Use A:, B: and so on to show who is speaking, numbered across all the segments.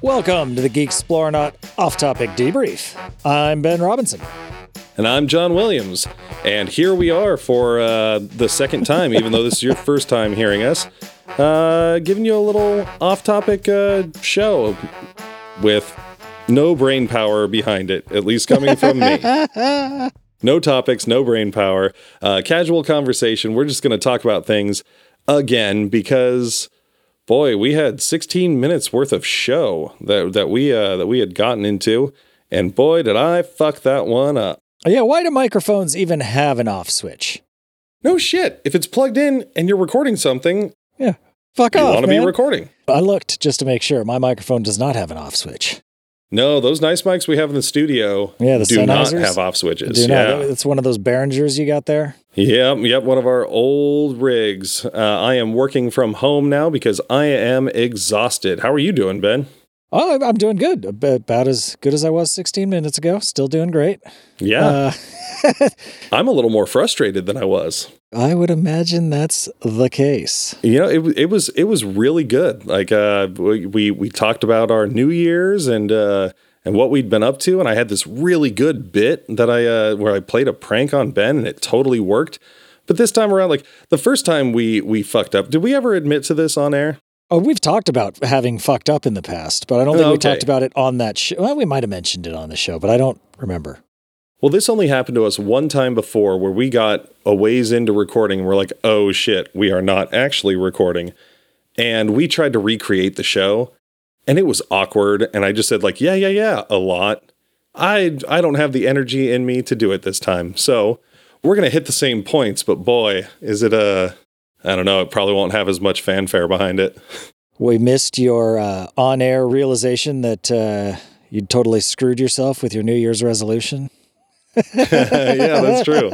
A: Welcome to the Geek Explorenaut Off Topic Debrief. I'm Ben Robinson.
B: And I'm John Williams. And here we are for uh, the second time, even though this is your first time hearing us, uh, giving you a little off topic uh, show with no brain power behind it, at least coming from me. No topics, no brain power, uh, casual conversation. We're just going to talk about things again because boy, we had 16 minutes worth of show that that we uh, that we had gotten into, and boy, did I fuck that one up.
A: Yeah, why do microphones even have an off switch?
B: No shit. If it's plugged in and you're recording something,
A: Yeah, fuck
B: you
A: off, You
B: want to be recording.
A: I looked just to make sure my microphone does not have an off switch.
B: No, those nice mics we have in the studio
A: Yeah, the
B: do not have off switches.
A: Do
B: yeah.
A: not. It's one of those Behringers you got there.
B: Yep, yep, one of our old rigs. Uh, I am working from home now because I am exhausted. How are you doing, Ben?
A: Oh, I'm- doing good. About as good as I was 16 minutes ago. Still doing great.
B: Yeah,
A: Uh,
B: I'm a little more frustrated than I was.
A: I would imagine that's the case.
B: You know, it, it was it was really good. Like uh, we, we we talked about our New Year's and uh, and what we'd been up to, and I had this really good bit that I uh, where I played a prank on Ben, and it totally worked. But this time around, like the first time we we fucked up, did we ever admit to this on air?
A: Oh, we've talked about having fucked up in the past, but I don't think we talked about it on that show. Well, we might have mentioned it on the show, but I don't remember.
B: Well, this only happened to us one time before where we got a ways into recording and we're like, oh shit, we are not actually recording. And we tried to recreate the show and it was awkward. And I just said, like, yeah, yeah, yeah, a lot. I I don't have the energy in me to do it this time. So we're gonna hit the same points, but boy, is it a I don't know, it probably won't have as much fanfare behind it.
A: We missed your uh, on air realization that uh, you'd totally screwed yourself with your New Year's resolution.
B: yeah, that's true.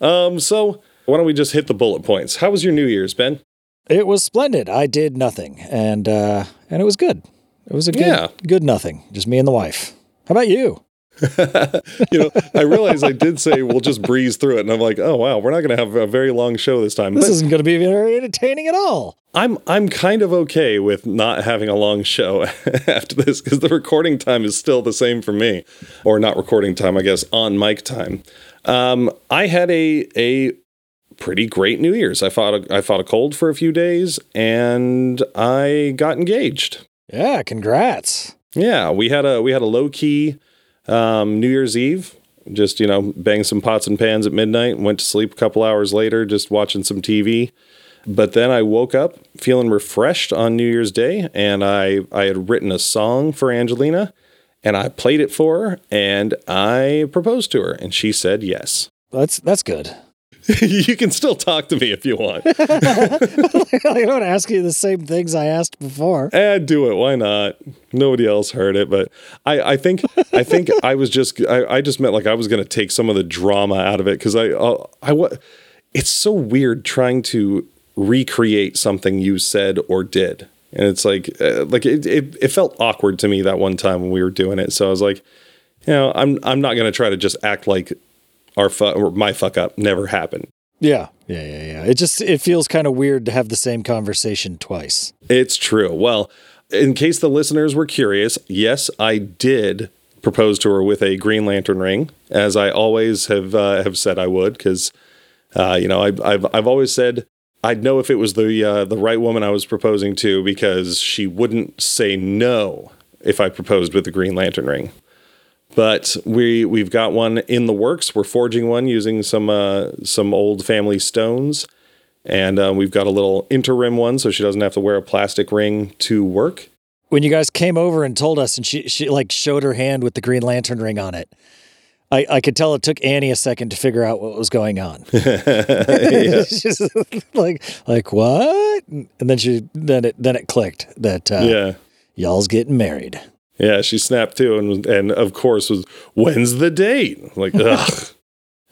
B: Um, so why don't we just hit the bullet points? How was your New Year's, Ben?
A: It was splendid. I did nothing, and uh, and it was good. It was a good,
B: Yeah.
A: good nothing. Just me and the wife. How about you?
B: you know, I realized I did say we'll just breeze through it, and I'm like, oh wow, we're not going to have a very long show this time.
A: This
B: But
A: isn't going to be very entertaining at all.
B: I'm I'm kind of okay with not having a long show after this because the recording time is still the same for me, or not recording time, I guess, on mic time. Um, I had a a pretty great New Year's. I fought a, I fought a cold for a few days, and I got engaged.
A: Yeah, congrats.
B: Yeah, we had a we had a low key um, New Year's Eve. Just you know, bang some pots and pans at midnight. Went to sleep a couple hours later, just watching some TV. But then I woke up feeling refreshed on New Year's Day, and I I had written a song for Angelina, and I played it for her, and I proposed to her, and she said yes.
A: That's that's good.
B: you can still talk to me if you want.
A: I don't ask you the same things I asked before.
B: Eh, do it. Why not? Nobody else heard it, but I, I think I think I was just I, I just meant like I was going to take some of the drama out of it because I uh, I wa- it's so weird trying to recreate something you said or did, and it's like uh, like it, it it felt awkward to me that one time when we were doing it. So I was like, you know, I'm I'm not going to try to just act like our fu- or my fuck up never happened.
A: Yeah, yeah, yeah, yeah. It just it feels kind of weird to have the same conversation twice.
B: It's true. Well, in case the listeners were curious, yes, I did propose to her with a Green Lantern ring, as I always have uh, have said I would, because uh, you know I, I've I've always said I'd know if it was the uh, the right woman I was proposing to because she wouldn't say no if I proposed with the Green Lantern ring. But we we've got one in the works. We're forging one using some uh, some old family stones. And uh, we've got a little interim one so she doesn't have to wear a plastic ring to work.
A: When you guys came over and told us, and she she like showed her hand with the Green Lantern ring on it, I I could tell it took Annie a second to figure out what was going on. She's like like what? And then she then it then it clicked that uh,
B: yeah.
A: y'all's getting married.
B: Yeah, she snapped too, and and of course was when's the date? I'm like, ugh.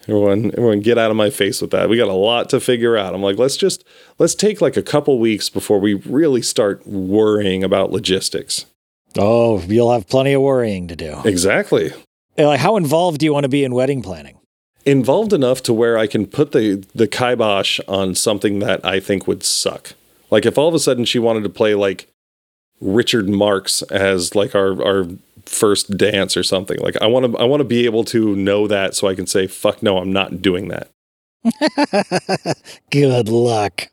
B: everyone, everyone, get out of my face with that. We got a lot to figure out. I'm like, let's just let's take like a couple weeks before we really start worrying about logistics.
A: Oh, you'll have plenty of worrying to do.
B: Exactly.
A: Like, how involved do you want to be in wedding planning?
B: Involved enough to where I can put the the kibosh on something that I think would suck. Like if all of a sudden she wanted to play like Richard Marx as like our our first dance or something. Like I want to I want to be able to know that so I can say fuck no, I'm not doing that.
A: Good luck.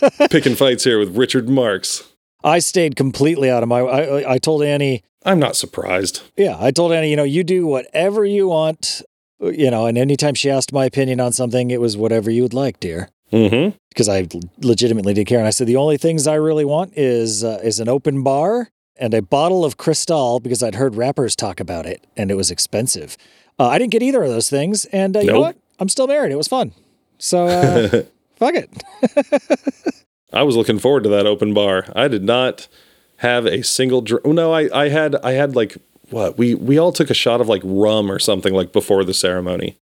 B: Picking fights here with Richard Marx.
A: I stayed completely out of my. I, I told Annie,
B: I'm not surprised.
A: yeah, I told Annie, you know, you do whatever you want, you know, and anytime she asked my opinion on something, it was whatever you would like, dear.
B: Mm-hmm.
A: Because I legitimately did care. And I said, the only things I really want is uh, is an open bar and a bottle of Cristal because I'd heard rappers talk about it and it was expensive. Uh, I didn't get either of those things. And uh, you know what? I'm still married. It was fun. So uh, fuck it.
B: I was looking forward to that open bar. I did not have a single drink. No, I, I had I had like what we we all took a shot of like rum or something like before the ceremony,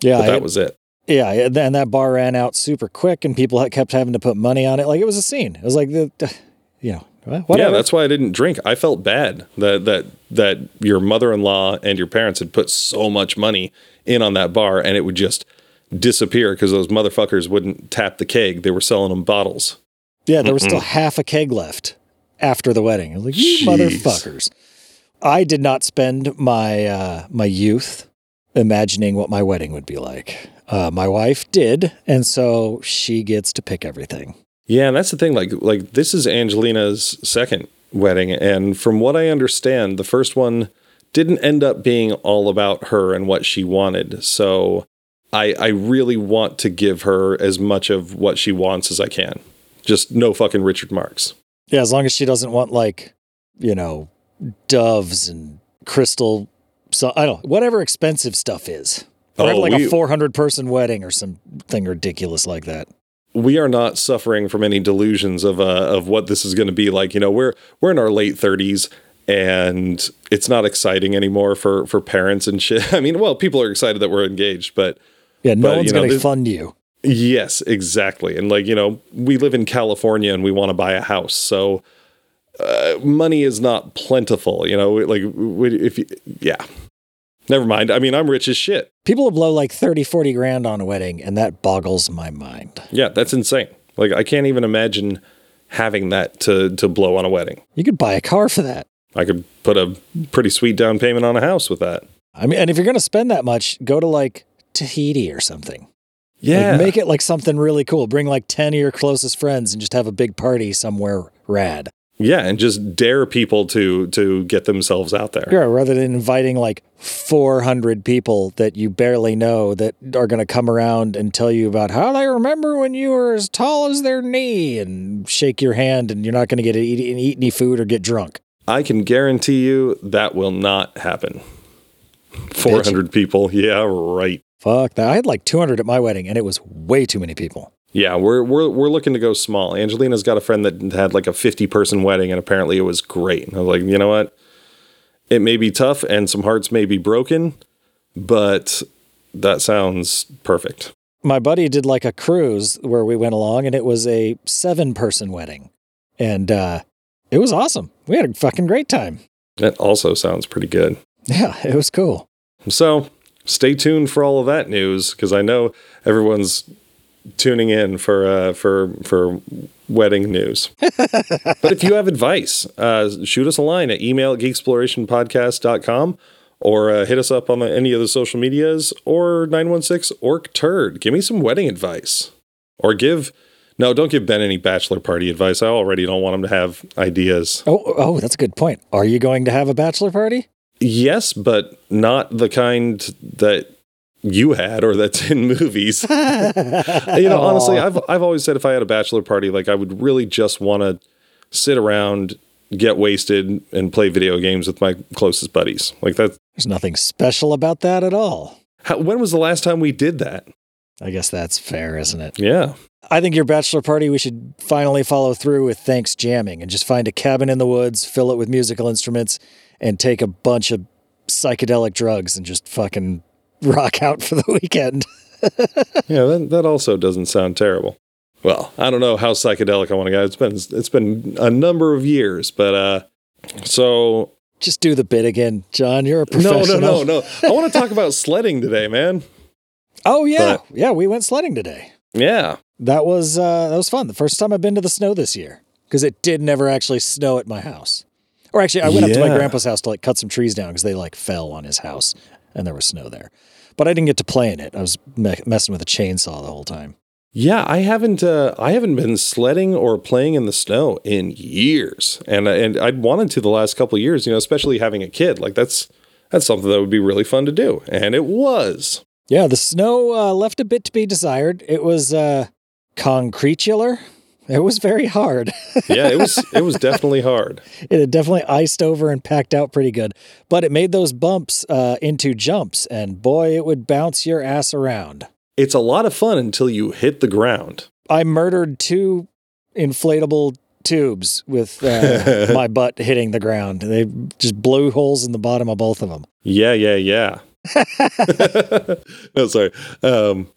A: Yeah.
B: but that was it.
A: Yeah, and then that bar ran out super quick, and people kept having to put money on it. Like it was a scene. It was like the, you know, whatever.
B: Yeah, that's why I didn't drink. I felt bad that that that your mother-in-law and your parents had put so much money in on that bar, and it would just disappear because those motherfuckers wouldn't tap the keg. They were selling them bottles.
A: yeah. There was still half a keg left after the wedding. I was like, you
B: Jeez.
A: motherfuckers. I did not spend my uh, my youth imagining what my wedding would be like. Uh, my wife did, and so she gets to pick everything.
B: Yeah, and that's the thing. Like, like this is Angelina's second wedding, and from what I understand, the first one didn't end up being all about her and what she wanted. So, I I really want to give her as much of what she wants as I can. Just no fucking Richard Marx.
A: Yeah, as long as she doesn't want like, you know, doves and crystal, so I don't whatever expensive stuff is. Or
B: Oh,
A: like
B: we-
A: a 400 person wedding or something ridiculous like that.
B: we are not suffering from any delusions of uh, of what this is going to be like. You know, we're we're in our late thirties, and it's not exciting anymore for for parents and shit. I mean, well, people are excited that we're engaged, but
A: Yeah, no
B: But,
A: one's going to fund you.
B: yes, exactly. And like you know, we live in California and we want to buy a house, so uh, money is not plentiful. You know, like we- if you, yeah. Never mind. I mean, I'm rich as shit.
A: People will blow like 30, 40 grand on a wedding, and that boggles my mind.
B: Yeah, that's insane. Like I can't even imagine having that to to blow on a wedding.
A: You could buy a car for that.
B: I could put a pretty sweet down payment on a house with that.
A: I mean, and if you're going to spend that much, go to like Tahiti or something. Like,
B: Yeah.
A: make it like something really cool. Bring like 10 of your closest friends and just have a big party somewhere rad.
B: Yeah, and just dare people to to get themselves out there.
A: Yeah, rather than inviting like 400 people that you barely know that are going to come around and tell you about how they remember when you were as tall as their knee and shake your hand and you're not going to get to eat, eat any food or get drunk.
B: I can guarantee you that will not happen. 400 people. Yeah, right.
A: Fuck that. I had like 200 at my wedding and it was way too many people.
B: Yeah, we're we're we're looking to go small. Angelina's got a friend that had like a 50 person wedding and apparently it was great. And I was like, "You know what? It may be tough and some hearts may be broken, but that sounds perfect."
A: My buddy did like a cruise where we went along and it was a seven person wedding. And uh, it was awesome. We had a fucking great time.
B: That also sounds pretty good.
A: Yeah, it was cool.
B: So stay tuned for all of that news because I know everyone's tuning in for uh, for for wedding news. but if you have advice, uh, shoot us a line at email at geeksplorationpodcast.com or uh, hit us up on the, any of the social medias or 916 orc turd. Give me some wedding advice or give. No, don't give Ben any bachelor party advice. I already don't want him to have ideas.
A: Oh, oh, that's a good point. Are you going to have a bachelor party?
B: Yes, but not the kind that you had or that's in movies. you know, honestly, I've I've always said if I had a bachelor party, like I would really just want to sit around, get wasted, and play video games with my closest buddies. Like that.
A: There's nothing special about that at all.
B: How, when was the last time we did that?
A: I guess that's fair, isn't it?
B: Yeah,
A: I think your bachelor party, we should finally follow through with thanks jamming and just find a cabin in the woods, fill it with musical instruments, and take a bunch of psychedelic drugs and just fucking rock out for the weekend.
B: yeah. That that also doesn't sound terrible. Well, I don't know how psychedelic I want to go. It's been it's been a number of years, but uh, so
A: Just do the bit again, John. You're a professional.
B: no, no, no. No. I want to talk about sledding today, man.
A: Oh yeah,
B: But-
A: yeah. We went sledding today.
B: Yeah.
A: That was uh, that was fun. The first time I've been to the snow this year. because it did never actually snow at my house. Or actually, I went up to my grandpa's house to like cut some trees down because they like fell on his house and there was snow there. But I didn't get to play in it. I was me- messing with a chainsaw the whole time.
B: Yeah, I haven't uh, I haven't been sledding or playing in the snow in years, and and I'd wanted to the last couple of years. You know, especially having a kid, like that's that's something that would be really fun to do, and it was.
A: Yeah, the snow uh, left a bit to be desired. It was uh, concretular. It was very hard.
B: Yeah, it was it was definitely hard.
A: it had definitely iced over and packed out pretty good, but it made those bumps uh, into jumps, and boy, it would bounce your ass around.
B: It's a lot of fun until you hit the ground.
A: I murdered two inflatable tubes with uh, my butt hitting the ground. They just blew holes in the bottom of both of them.
B: Yeah, yeah, yeah. no, sorry. Um,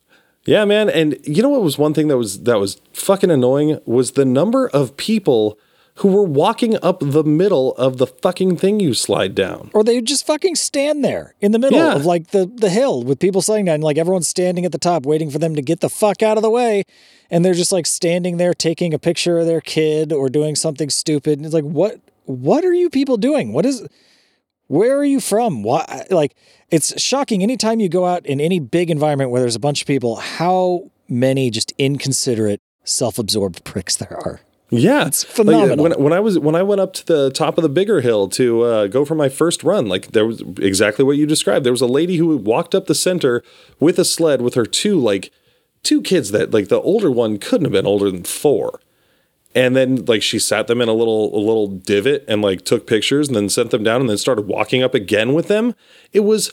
B: yeah, man. And you know what was one thing that was that was fucking annoying was the number of people who were walking up the middle of the fucking thing you slide down.
A: Or they just fucking stand there in the middle
B: Yeah.
A: of like the, the hill with people sitting down, like everyone's standing at the top waiting for them to get the fuck out of the way. And they're just like standing there taking a picture of their kid or doing something stupid. And it's like, what what are you people doing? What is where are you from? Why like it's shocking anytime you go out in any big environment where there's a bunch of people, how many just inconsiderate, self-absorbed pricks there are.
B: Yeah,
A: It's phenomenal.
B: when, when I was when I went up to the top of the bigger hill to uh, go for my first run, like there was exactly what you described. There was a lady who walked up the center with a sled with her two like two kids that like the older one couldn't have been older than four. And then like she sat them in a little a little divot and like took pictures and then sent them down and then started walking up again with them. It was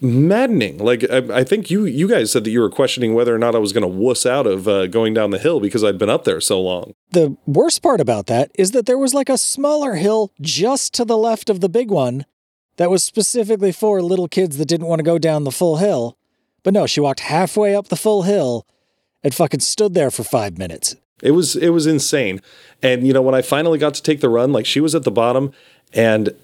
B: maddening. Like I, I think you you guys said that you were questioning whether or not I was going to wuss out of uh, going down the hill because I'd been up there so long.
A: The worst part about that is that there was like a smaller hill just to the left of the big one that was specifically for little kids that didn't want to go down the full hill. But no, she walked halfway up the full hill and fucking stood there for five minutes.
B: It was it was insane. And you know, when I finally got to take the run, like she was at the bottom and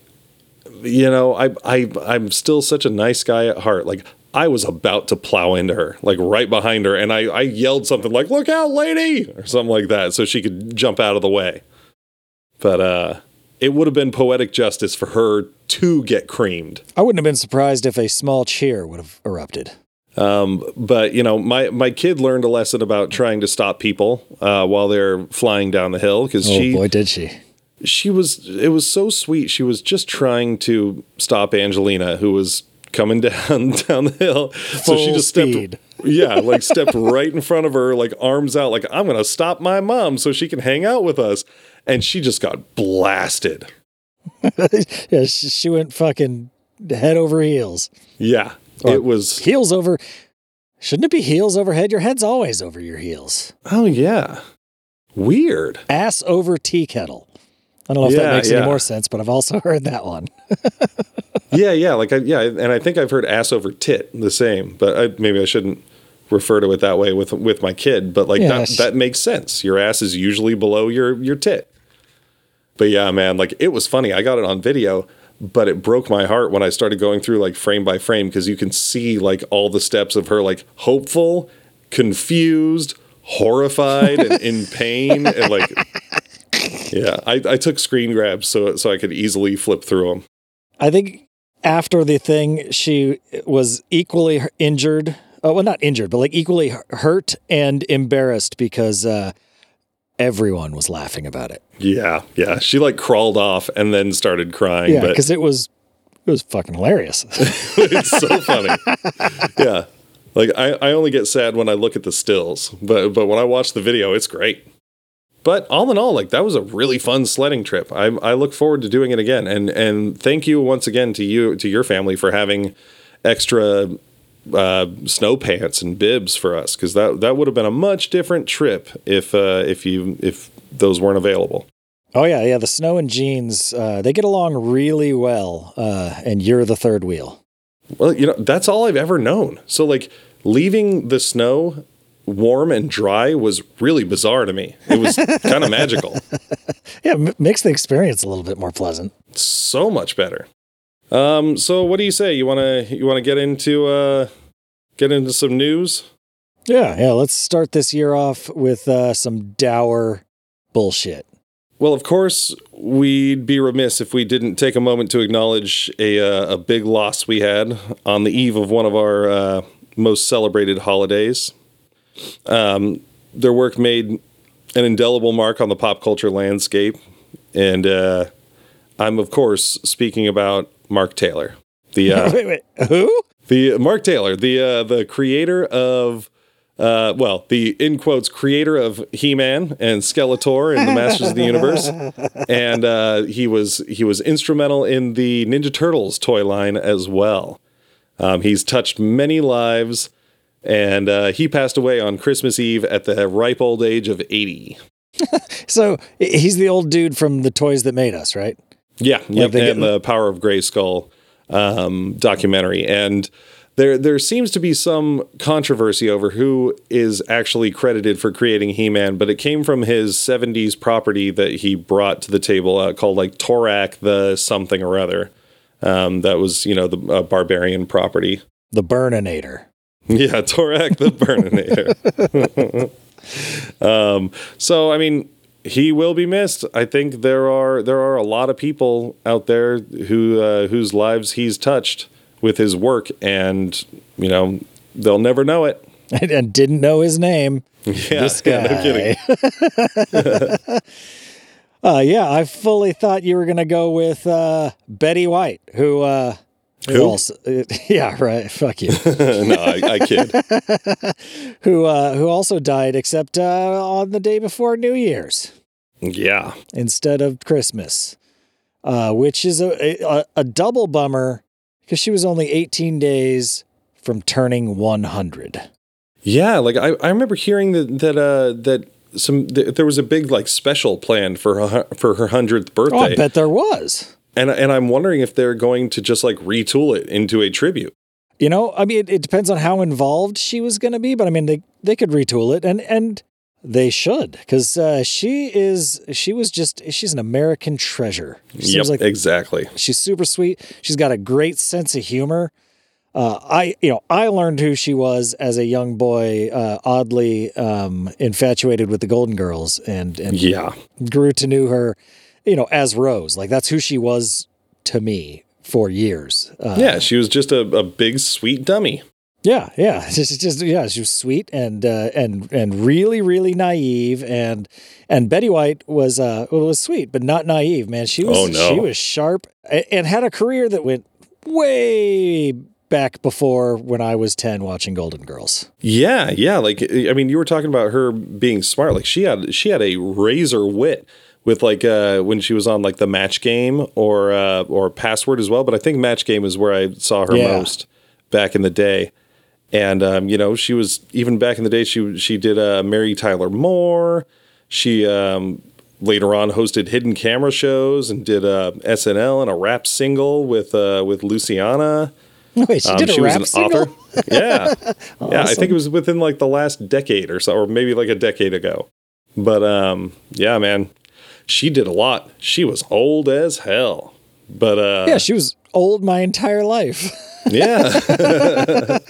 B: you know, I I I'm still such a nice guy at heart. Like I was about to plow into her, like right behind her, and I, I yelled something like, Look out, lady, or something like that, so she could jump out of the way. But uh it would have been poetic justice for her to get creamed.
A: I wouldn't have been surprised if a small cheer would have erupted.
B: Um, but you know, my my kid learned a lesson about trying to stop people uh, while they're flying down the hill because
A: Oh
B: she
A: boy, did she.
B: she was it was so sweet. She was just trying to stop Angelina, who was coming down down the hill. so she
A: Full
B: just
A: speed.
B: stepped yeah, like stepped right in front of her, like arms out, like I'm gonna stop my mom so she can hang out with us. And she just got blasted.
A: yeah, she went fucking head over heels.
B: Yeah. It was
A: Heels over. Shouldn't it be heels over head? Your head's always over your heels.
B: oh yeah. Weird.
A: Ass over tea kettle. I don't know if that makes
B: yeah.
A: any more sense, but I've also heard that one.
B: Yeah, yeah, like I, yeah, and I think I've heard ass over tit the same, but I, maybe I shouldn't refer to it that way with with my kid. But like
A: Yeah,
B: that
A: sh-
B: that makes sense. Your ass is usually below your your tit. But yeah, man, like it was funny. I got it on video, but it broke my heart when I started going through like frame by frame because you can see like all the steps of her like hopeful, confused, horrified, and in pain, and like. Yeah, I, I took screen grabs so so I could easily flip through them.
A: I think after the thing, she was equally injured. Oh, well, not injured, but like equally hurt and embarrassed because uh, everyone was laughing about it.
B: Yeah, yeah. She like crawled off and then started crying.
A: Yeah, because it was it was fucking hilarious.
B: it's so funny. yeah. Like I, I only get sad when I look at the stills, but but when I watch the video, it's great. But all in all, like that was a really fun sledding trip. I I look forward to doing it again. And and thank you once again to you to your family for having extra uh, snow pants and bibs for us because that that would have been a much different trip if uh, if you if those weren't available.
A: oh yeah, yeah. The snow and jeans, uh, they get along really well, uh, and you're the third wheel.
B: Well, you know, that's all I've ever known. So like leaving the snow warm and dry was really bizarre to me. It was kind of magical.
A: Yeah, m- makes the experience a little bit more pleasant.
B: So much better. Um so what do you say? You want to you want to get into uh get into some news?
A: Yeah, yeah. Let's start this year off with uh, some dour bullshit.
B: Well, of course, we'd be remiss if we didn't take a moment to acknowledge a, uh, a big loss we had on the eve of one of our uh, most celebrated holidays. Um, their work made an indelible mark on the pop culture landscape. And uh, I'm, of course, speaking about Mark Taylor. The, uh,
A: wait, wait, who?
B: the Mark Taylor, the uh, the creator of uh, well, the in quotes creator of He Man and Skeletor and the Masters of the Universe, and uh, he was he was instrumental in the Ninja Turtles toy line as well. Um, he's touched many lives, and uh, he passed away on Christmas Eve at the ripe old age of eighty.
A: So he's the old dude from the toys that made us, right?
B: Yeah, yep,
A: they
B: and
A: get-
B: the Power of Grayskull um, documentary, and there there seems to be some controversy over who is actually credited for creating He-Man, but it came from his '70s property that he brought to the table uh, called like Torak the something or other. Um, that was you know the uh, barbarian property.
A: The Burninator.
B: Yeah, Torak the Burninator. um, so I mean, he will be missed. I think there are there are a lot of people out there who uh, whose lives he's touched with his work, and you know they'll never know it.
A: and, didn't know his name.
B: Yeah,
A: this guy.
B: yeah, no kidding.
A: uh, yeah, I fully thought you were going to go with uh, Betty White, who.
B: Who?
A: Also, yeah, right. Fuck you.
B: no, I, I kid.
A: who uh, who also died, except uh, on the day before New Year's
B: Yeah,
A: instead of Christmas, uh, which is a, a a double bummer because she was only 18 days from turning 100.
B: yeah. Like I, I remember hearing that that uh, that some th- there was a big like special planned for her for her hundredth birthday.
A: Oh, I bet there was.
B: And and I'm wondering if they're going to just like retool it into a tribute.
A: You know, I mean, it, it depends on how involved she was going to be, but I mean, they they could retool it, and and they should, because uh, she is she was just she's an American treasure. She
B: Yep,
A: like
B: exactly.
A: she's super sweet. She's got a great sense of humor. Uh, I you know I learned who she was as a young boy, uh, oddly um, infatuated with the Golden Girls, and and
B: Yeah,
A: grew to know her, you know, as Rose. Like that's who she was to me for years. Uh,
B: yeah. She was just a, a big sweet dummy.
A: Yeah, yeah, just, just yeah, she was sweet and uh, and and really, really naive, and and Betty White was uh was sweet but not naive, man. She was
B: Oh, no.
A: she was sharp and had a career that went way back before when I was ten watching Golden Girls.
B: Yeah, yeah. Like I mean, you were talking about her being smart. Like she had she had a razor wit with like uh when she was on like the match game or uh or password as well. But I think match game is where I saw her
A: Yeah.
B: most back in the day. And um, you know, she was even back in the day. She she did uh, Mary Tyler Moore. She um, later on hosted hidden camera shows and did uh, SNL and a rap single with uh, with Luciana.
A: Wait, she
B: Um,
A: did a
B: she
A: rap
B: was an
A: single?
B: author. Yeah, yeah. I think it was within like the last decade or so, or maybe like a decade ago. But um, yeah, man, she did a lot. She was old as hell. But uh,
A: Yeah, she was old my entire life.
B: yeah,
A: I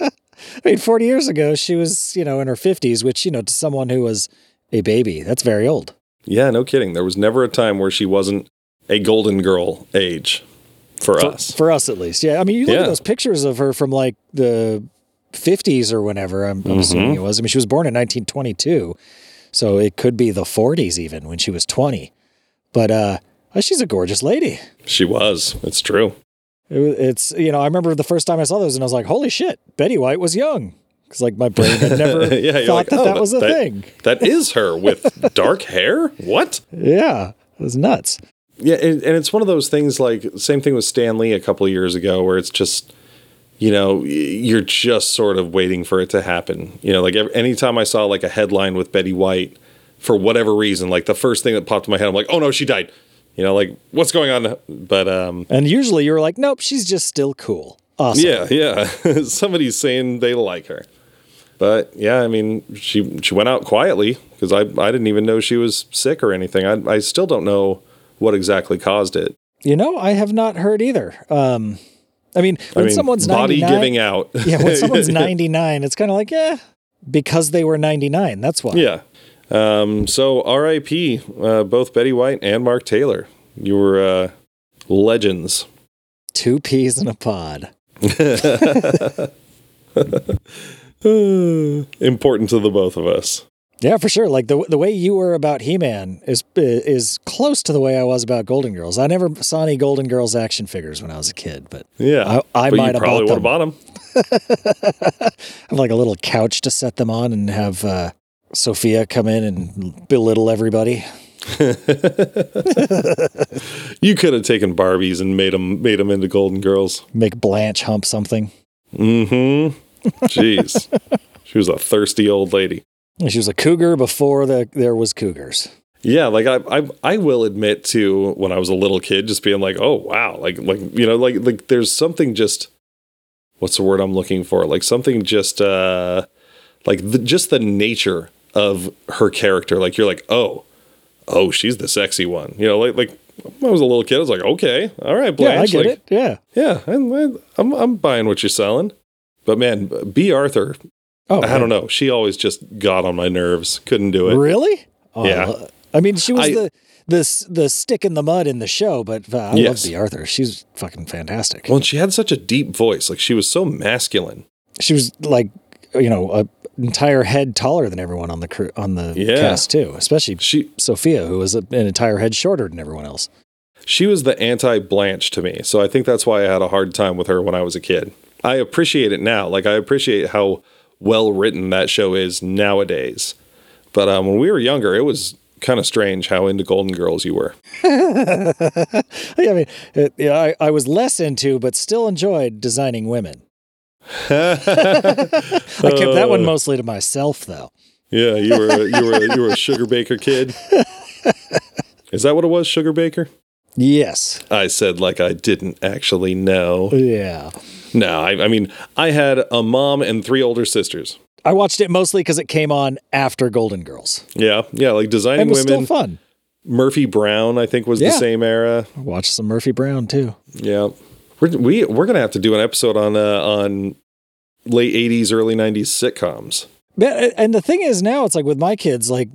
A: mean, forty years ago, she was you know in her fifties, which you know to someone who was a baby, that's very old.
B: yeah, no kidding. There was never a time where she wasn't a golden girl age for,
A: for,
B: us.
A: for us at least. Yeah, I mean, you look
B: Yeah.
A: at those pictures of her from like the 50s or whenever. I'm, I'm assuming it was. I mean, she was born in 1922, so it could be the 40s even when she was 20. But uh, uh, she's a gorgeous lady.
B: she was. It's true.
A: It, it's you know, I remember the first time I saw those, and I was like, "Holy shit, Betty White was young." Because like my brain had never
B: Yeah,
A: thought
B: like,
A: that
B: "Oh,
A: that was a
B: that-
A: thing.
B: That is her with dark hair. What?
A: Yeah, it was nuts.
B: Yeah, and, and it's one of those things like same thing with Stan Lee a couple of years ago, where it's just, you know, you're just sort of waiting for it to happen. You know, like every, anytime I saw like a headline with Betty White, for whatever reason, like the first thing that popped in my head, I'm like, oh no, she died. You know, like what's going on? But um,
A: And usually you're like, "Nope, she's just still cool." Awesome.
B: yeah, yeah, somebody's saying they like her. But yeah, I mean, she she went out quietly because I I didn't even know she was sick or anything. I I still don't know what exactly caused it.
A: You know, I have not heard either. Um, I mean,
B: I
A: when
B: mean,
A: someone's
B: body giving out.
A: yeah, when someone's 99, it's kind of like, yeah, because they were 99. That's why.
B: Yeah. Um, so R.I.P. Uh, both Betty White and Mark Taylor. You were uh, legends.
A: Two peas in a pod.
B: Important to the both of us.
A: Yeah, for sure. Like the the way you were about He Man is is close to the way I was about Golden Girls. I never saw any Golden Girls action figures when I was a kid, but
B: Yeah,
A: I- I
B: but
A: might have
B: probably
A: bought
B: have bought them.
A: I have like a little couch to set them on and have uh, Sophia come in and belittle everybody.
B: You could have taken Barbies and made them made them into Golden Girls.
A: Make Blanche hump something.
B: Mm-hmm. Jeez, she was a thirsty old lady.
A: She was a cougar before the, there was cougars.
B: Yeah, like I, I, I will admit to when I was a little kid, just being like, oh wow, like, like you know, like, like there's something just, what's the word I'm looking for? Like something just, uh, like the, just the nature of her character. Like you're like, oh, oh, she's the sexy one. You know, like, like when I was a little kid, I was like, okay, all right, Blanche,
A: yeah, I get
B: like,
A: it. Yeah.
B: yeah, I'm, I'm, I'm buying what you're selling. But man, Bea Arthur,
A: Oh,
B: I don't know, she always just got on my nerves. Couldn't do it.
A: Really? Oh,
B: Yeah.
A: I mean, she was
B: I-
A: the the the stick in the mud in the show, but uh, I
B: Yes.
A: love Bea Arthur. She's fucking fantastic.
B: Well, and she had such a deep voice. Like she was so masculine.
A: she was like, you know, a entire head taller than everyone on the crew on the
B: Yeah.
A: cast too, especially
B: She
A: Sophia, who was a, an entire head shorter than everyone else.
B: she was the anti Blanche to me. So I think that's why I had a hard time with her when I was a kid. I appreciate it now. Like I appreciate how well written that show is nowadays. But um, when we were younger, it was kind of strange how into Golden Girls you were.
A: I mean, it, yeah, I, I was less into, but still enjoyed designing women. I kept that one mostly to myself, though.
B: Yeah, you were a, you were a, you were a Sugarbaker kid. Is that what it was, Sugarbaker?
A: Yes.
B: I said like I didn't actually know.
A: Yeah.
B: No, I, I mean I had a mom and three older sisters.
A: I watched it mostly because it came on after Golden Girls.
B: Yeah, yeah, like designing
A: And it was
B: women.
A: still fun.
B: Murphy Brown, I think, was the same era.
A: I watched some Murphy Brown too.
B: Yeah, we're we, we're gonna have to do an episode on uh, on late '80s, early '90s sitcoms.
A: But, and the thing is now it's like with my kids, like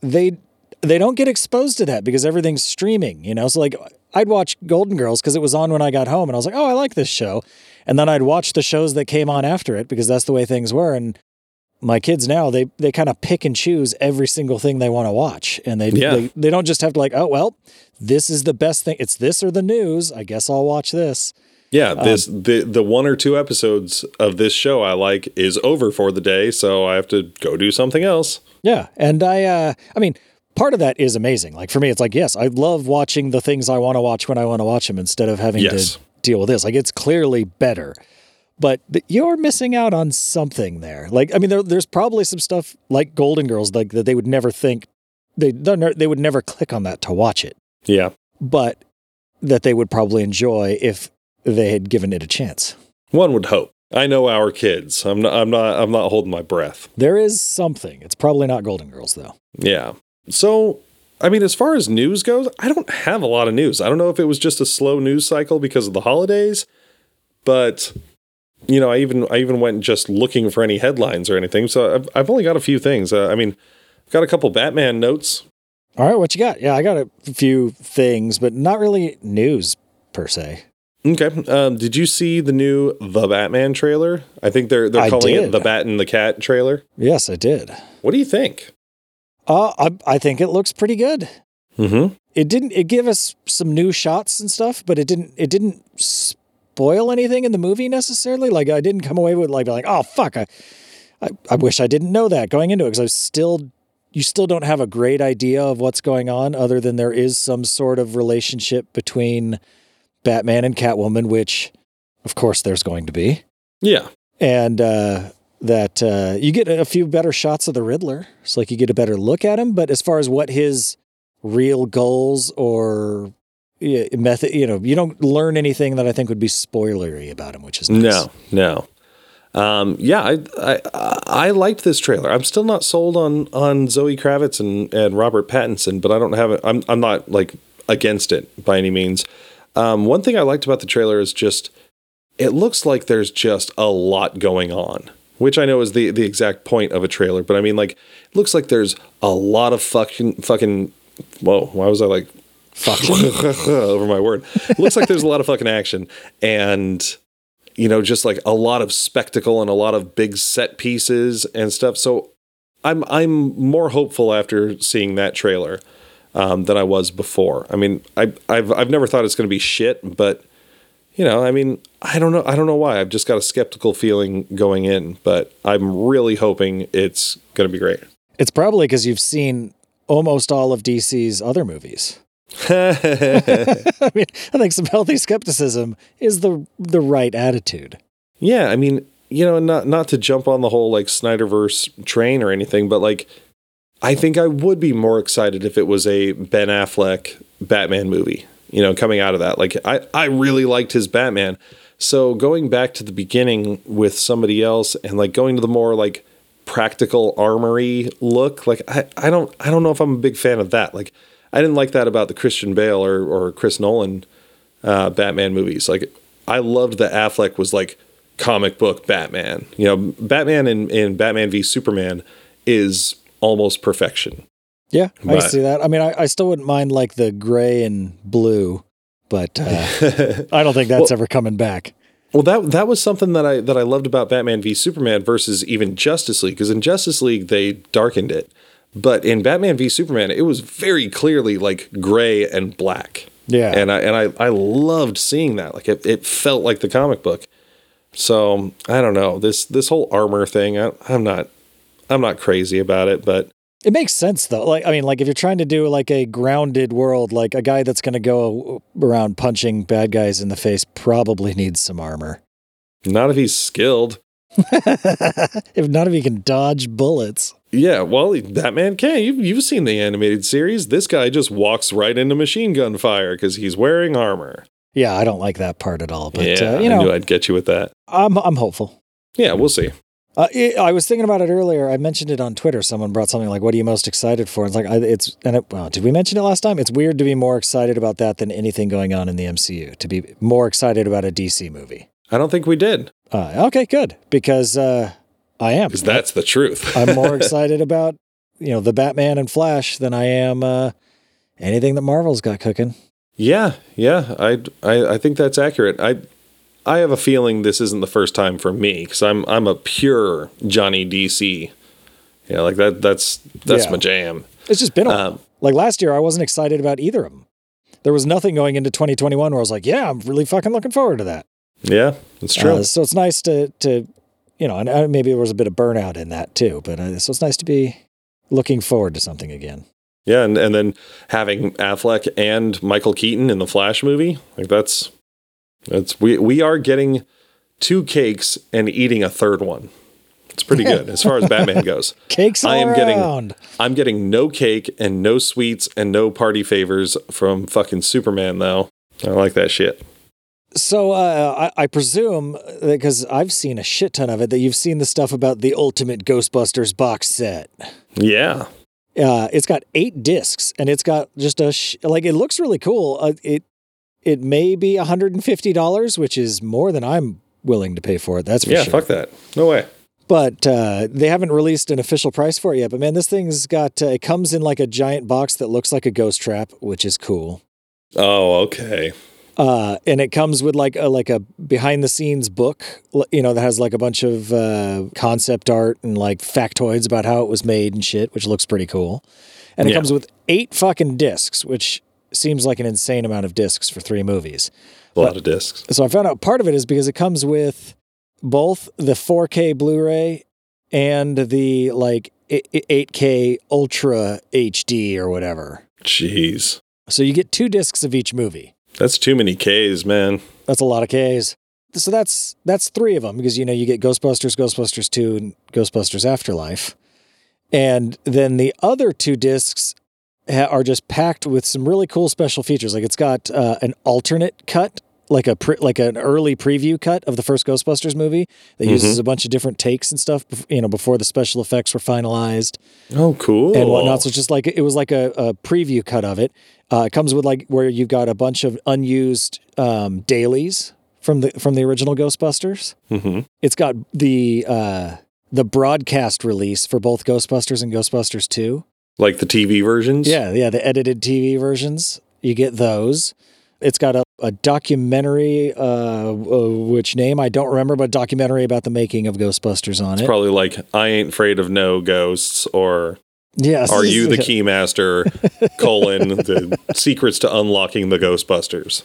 A: they they don't get exposed to that because everything's streaming, you know? So like I'd watch Golden Girls because it was on when I got home and I was like, oh, I like this show. And then I'd watch the shows that came on after it because that's the way things were. And my kids now, they they kind of pick and choose every single thing they want to watch. And they,
B: Yeah.
A: they they don't just have to like, oh well, this is the best thing. It's this or the news. I guess I'll watch this.
B: Yeah,
A: Um,
B: this the the one or two episodes of this show I like is over for the day, so I have to go do something else.
A: Yeah, and I, uh, I mean, part of that is amazing. Like for me, it's like yes, I love watching the things I want to watch when I want to watch them instead of having
B: Yes.
A: to deal with this. Like it's clearly better, but th- you're missing out on something there. Like I mean, there, there's probably some stuff like Golden Girls like that they would never think they they would never click on that to watch it,
B: Yeah,
A: but that they would probably enjoy if they had given it a chance.
B: one would hope. I know our kids. I'm not. I'm not. I'm not holding my breath.
A: There is something. It's probably not Golden Girls though.
B: Yeah. So, I mean, as far as news goes, I don't have a lot of news. I don't know if it was just a slow news cycle because of the holidays, but you know, I even I even went just looking for any headlines or anything. So I've I've only got a few things. Uh, I mean, I've got a couple Batman notes.
A: All right, what you got? Yeah, I got a few things, but not really news per se.
B: Okay. Um, did you see the new The Batman trailer? I think they're they're
A: I
B: calling it the Bat and the Cat trailer.
A: Yes, I did.
B: What do you think?
A: Uh, I, I think it looks pretty good.
B: Mm-hmm.
A: It didn't. It gave us some new shots and stuff, but it didn't. It didn't spoil anything in the movie necessarily. Like I didn't come away with like like oh fuck, I, I, I wish I didn't know that going into it because I was still. You still don't have a great idea of what's going on, other than there is some sort of relationship between Batman and Catwoman, which, of course, there's going to be.
B: Yeah.
A: and uh, that uh, you get a few better shots of the Riddler. It's like you get a better look at him. But as far as what his real goals or yeah, method, you know, you don't learn anything that I think would be spoilery about him, which is nice.
B: No, no. Um, yeah, I, I I liked this trailer. I'm still not sold on on Zoe Kravitz and, and Robert Pattinson, but I don't have it. I'm I'm not like against it by any means. Um, one thing I liked about the trailer is just it looks like there's just a lot going on. which I know is the the exact point of a trailer, but I mean like it looks like there's a lot of fucking fucking whoa, why was I like over my word? It looks like there's a lot of fucking action and you know just like a lot of spectacle and a lot of big set pieces and stuff. So I'm I'm more hopeful after seeing that trailer um, than I was before. I mean, I I've I've never thought it's going to be shit, but you know, I mean, I don't know. I don't know why. I've just got a skeptical feeling going in, but I'm really hoping it's going to be great.
A: It's probably because you've seen almost all of DC's other movies. I mean, I think some healthy skepticism is the the right attitude.
B: Yeah, I mean, you know, not not to jump on the whole like Snyderverse train or anything, but like I think I would be more excited if it was a Ben Affleck Batman movie, you know, coming out of that. Like I I really liked his Batman. So going back to the beginning with somebody else and like going to the more like practical armory look, like I, I don't I don't know if I'm a big fan of that. Like I didn't like that about the Christian Bale or or Chris Nolan uh, Batman movies. Like I loved that Affleck was like comic book Batman. You know, Batman in, in Batman v Superman is almost perfection.
A: Yeah, I see that. I mean, I, I, still wouldn't mind like the gray and blue, but uh, I don't think that's well, ever coming back.
B: Well, that that was something that I that I loved about Batman v Superman versus even Justice League because in Justice League they darkened it, but in Batman v Superman it was very clearly like gray and black.
A: Yeah,
B: and I and I I loved seeing that. Like it, it felt like the comic book. So I don't know this this whole armor thing. I, I'm not I'm not crazy about it, but
A: it makes sense though. Like I mean, like if you're trying to do like a grounded world, like a guy that's going to go around punching bad guys in the face probably needs some armor.
B: Not if he's skilled.
A: if not if he can dodge bullets.
B: Yeah, well, that man can. You've, you've seen the animated series. This guy just walks right into machine gun fire because he's wearing armor.
A: Yeah, I don't like that part at all. But
B: yeah,
A: uh, you know,
B: I knew I'd get you with that.
A: I'm I'm hopeful.
B: Yeah, we'll see.
A: Uh, it, I was thinking about it earlier. I mentioned it on Twitter. Someone brought something like, "What are you most excited for?" It's like I, it's and it, well, did we mention it last time? It's weird to be more excited about that than anything going on in the MCU. To be more excited about a DC movie.
B: I don't think we did.
A: Uh, okay, good because uh, I am.
B: Because that's the truth.
A: I'm more excited about you know the Batman and Flash than I am uh, anything that Marvel's got cooking.
B: Yeah, yeah, I, I, I think that's accurate. I, I have a feeling this isn't the first time for me because I'm, I'm a pure Johnny DC. Yeah, like that. That's that's yeah. my jam.
A: It's just been a um, like last year. I wasn't excited about either of them. There was nothing going into 2021 where I was like, "Yeah, I'm really fucking looking forward to that."
B: Yeah, that's true. Uh,
A: so it's nice to to you know, and uh, maybe there was a bit of burnout in that too. But uh, so it's nice to be looking forward to something again.
B: Yeah, and, and then having Affleck and Michael Keaton in the Flash movie, like that's that's we we are getting two cakes and eating a third one. It's pretty good as far as Batman goes.
A: Cakes I am around.
B: getting I'm getting no cake and no sweets and no party favors from fucking Superman though. I like that shit.
A: So uh, I, I, presume because I've seen a shit ton of it that you've seen the stuff about the Ultimate Ghostbusters box set.
B: Yeah,
A: uh, it's got eight discs, and it's got just a sh- like it looks really cool. Uh, it it may be hundred and fifty dollars, which is more than I'm willing to pay for it. That's for
B: yeah,
A: sure.
B: fuck that. No way.
A: But uh, they haven't released an official price for it yet. But man, this thing's got uh, it comes in like a giant box that looks like a ghost trap, which is cool.
B: Oh, okay.
A: Uh, and it comes with like a like a behind the scenes book, you know, that has like a bunch of uh, concept art and like factoids about how it was made and shit, which looks pretty cool. And it yeah. comes with eight fucking discs, which seems like an insane amount of discs for three movies.
B: A lot of discs.
A: So I found out part of it is because it comes with both the 4K Blu-ray and the like 8K Ultra HD or whatever.
B: Jeez.
A: So you get two discs of each movie.
B: That's too many K's, man.
A: That's a lot of K's. So that's that's three of them because you know you get Ghostbusters, Ghostbusters Two, and Ghostbusters Afterlife, and then the other two discs are just packed with some really cool special features. Like it's got uh, an alternate cut, like a pre- like an early preview cut of the first Ghostbusters movie that mm-hmm. uses a bunch of different takes and stuff. You know, before the special effects were finalized.
B: Oh, cool!
A: And whatnot. So it's just like it was like a, a preview cut of it, uh, it comes with like where you've got a bunch of unused um, dailies from the from the original Ghostbusters.
B: Mm-hmm.
A: It's got the uh, the broadcast release for both Ghostbusters and Ghostbusters 2.
B: Like the TV versions?
A: Yeah, yeah, the edited TV versions. You get those. It's got a, a documentary, uh, which name I don't remember, but documentary about the making of Ghostbusters on
B: It's
A: it.
B: probably like I ain't afraid of no ghosts or
A: yes.
B: are you the keymaster colon the secrets to unlocking the Ghostbusters.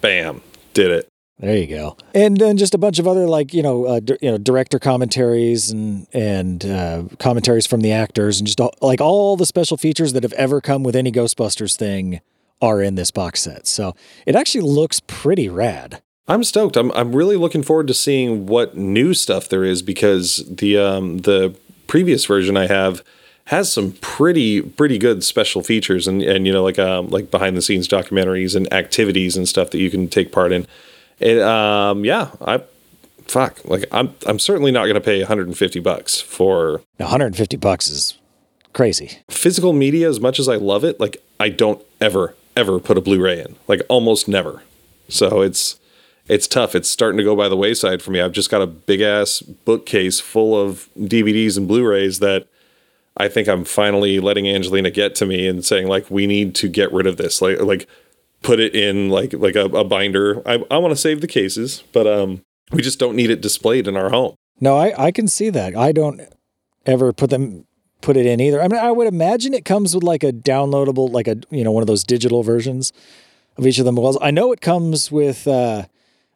B: Bam. Did it.
A: There you go. And then just a bunch of other like you know uh, d- you know director commentaries and and uh, commentaries from the actors and just all, like all the special features that have ever come with any Ghostbusters thing are in this box set. So it actually looks pretty rad.
B: I'm stoked. I'm I'm really looking forward to seeing what new stuff there is because the um the previous version I have has some pretty pretty good special features and and you know like um like behind the scenes documentaries and activities and stuff that you can take part in. It um yeah, I fuck like I'm I'm certainly not going to pay 150 bucks for
A: 150 bucks is crazy.
B: physical media as much as I love it, like I don't ever ever put a Blu-ray in. Like almost never. So it's it's tough. It's starting to go by the wayside for me. I've just got a big ass bookcase full of DVDs and Blu-rays that I think I'm finally letting Angelina get to me and saying like we need to get rid of this. Like like put it in like like a, a binder. I I want to save the cases, but um we just don't need it displayed in our home.
A: No, I, I can see that. I don't ever put them put it in either. I mean, I would imagine it comes with like a downloadable, like a you know one of those digital versions of each of them. Well, I know it comes with uh,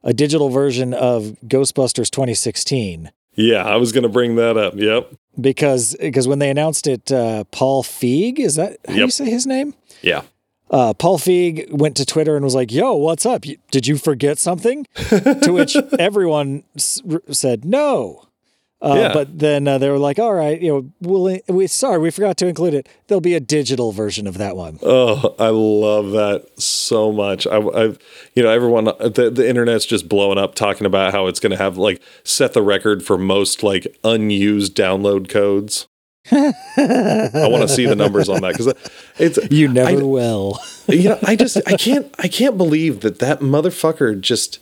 A: a digital version of Ghostbusters 2016
B: Yeah, I was going to bring that up. Yep.
A: because because when they announced it, uh, Paul Feig is that how do you say his name?
B: Yeah.
A: Uh, Paul Feig went to Twitter and was like, "Yo, what's up? Did you forget something?" to which everyone s- said no. Uh,
B: Yeah.
A: But then uh, they were like, "All right, you know, we'll, we sorry, we forgot to include it. There'll be a digital version of that one."
B: Oh, I love that so much. I, I've, you know, everyone, the, the internet's just blowing up talking about how it's going to have like set the record for most like unused download codes. I want to see the numbers on that because it's
A: You never
B: I-
A: will.
B: you know I just I can't I can't believe that that motherfucker just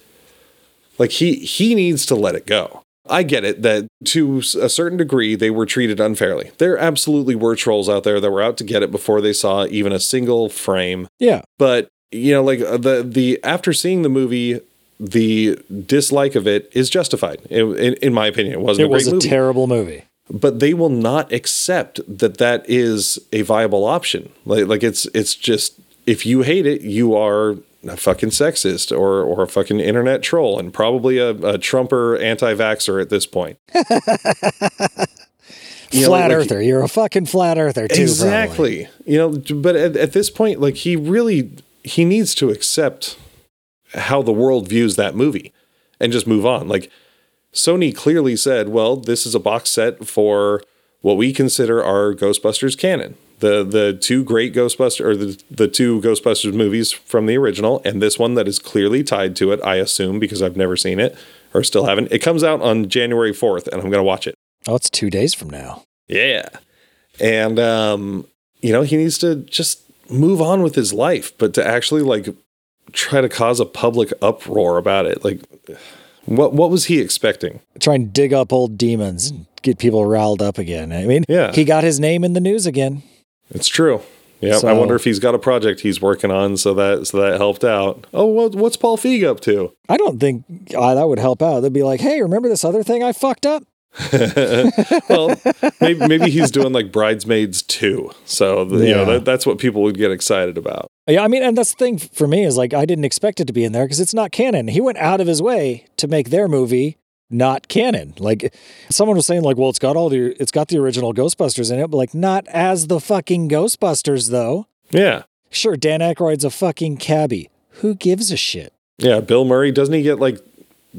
B: like he he needs to let it go. I get it that to a certain degree they were treated unfairly. There absolutely were trolls out there that were out to get it before they saw even a single frame
A: Yeah,
B: but you know like uh, the the after seeing the movie the dislike of it is justified in, in, in my opinion it wasn't
A: it
B: a great
A: was a
B: movie
A: terrible movie.
B: But they will not accept that that is a viable option like like it's it's just if you hate it you are a fucking sexist or or a fucking internet troll and probably a, a trumper anti-vaxer at this point You know,
A: flat
B: like-
A: earther. You're a fucking flat earther too. probably.
B: exactly you know but at, at this point like he really he needs to accept how the world views that movie and just move on like sony clearly said well this is a box set for what we consider our ghostbusters canon the the two great ghostbusters or the, the two ghostbusters movies from the original and this one that is clearly tied to it i assume because i've never seen it or still haven't it comes out on january 4th and i'm going to watch it
A: Oh, it's two days from now.
B: yeah. And um, you know, he needs to just move on with his life, but to actually like try to cause a public uproar about it, like what what was he expecting?
A: Try and dig up old demons and get people riled up again. I mean,
B: Yeah.
A: he got his name in the news again.
B: It's true. Yeah, I wonder if he's got a project he's working on, so that so that helped out. Oh, what, what's Paul Feig up to?
A: I don't think uh, that would help out. They'd be like, "Hey, remember this other thing I fucked up?"
B: Well, maybe maybe he's doing like Bridesmaids two, so the, you know that, that's what people would get excited about.
A: Yeah, I mean, and that's the thing for me is like I didn't expect it to be in there because it's not canon. He went out of his way to make their movie not canon. Like someone was saying, like, well, it's got all the it's got the original Ghostbusters in it, but like not as the fucking Ghostbusters though.
B: Yeah,
A: Sure, Dan Aykroyd's a fucking cabbie. Who gives a shit?
B: yeah. Bill Murray doesn't he get like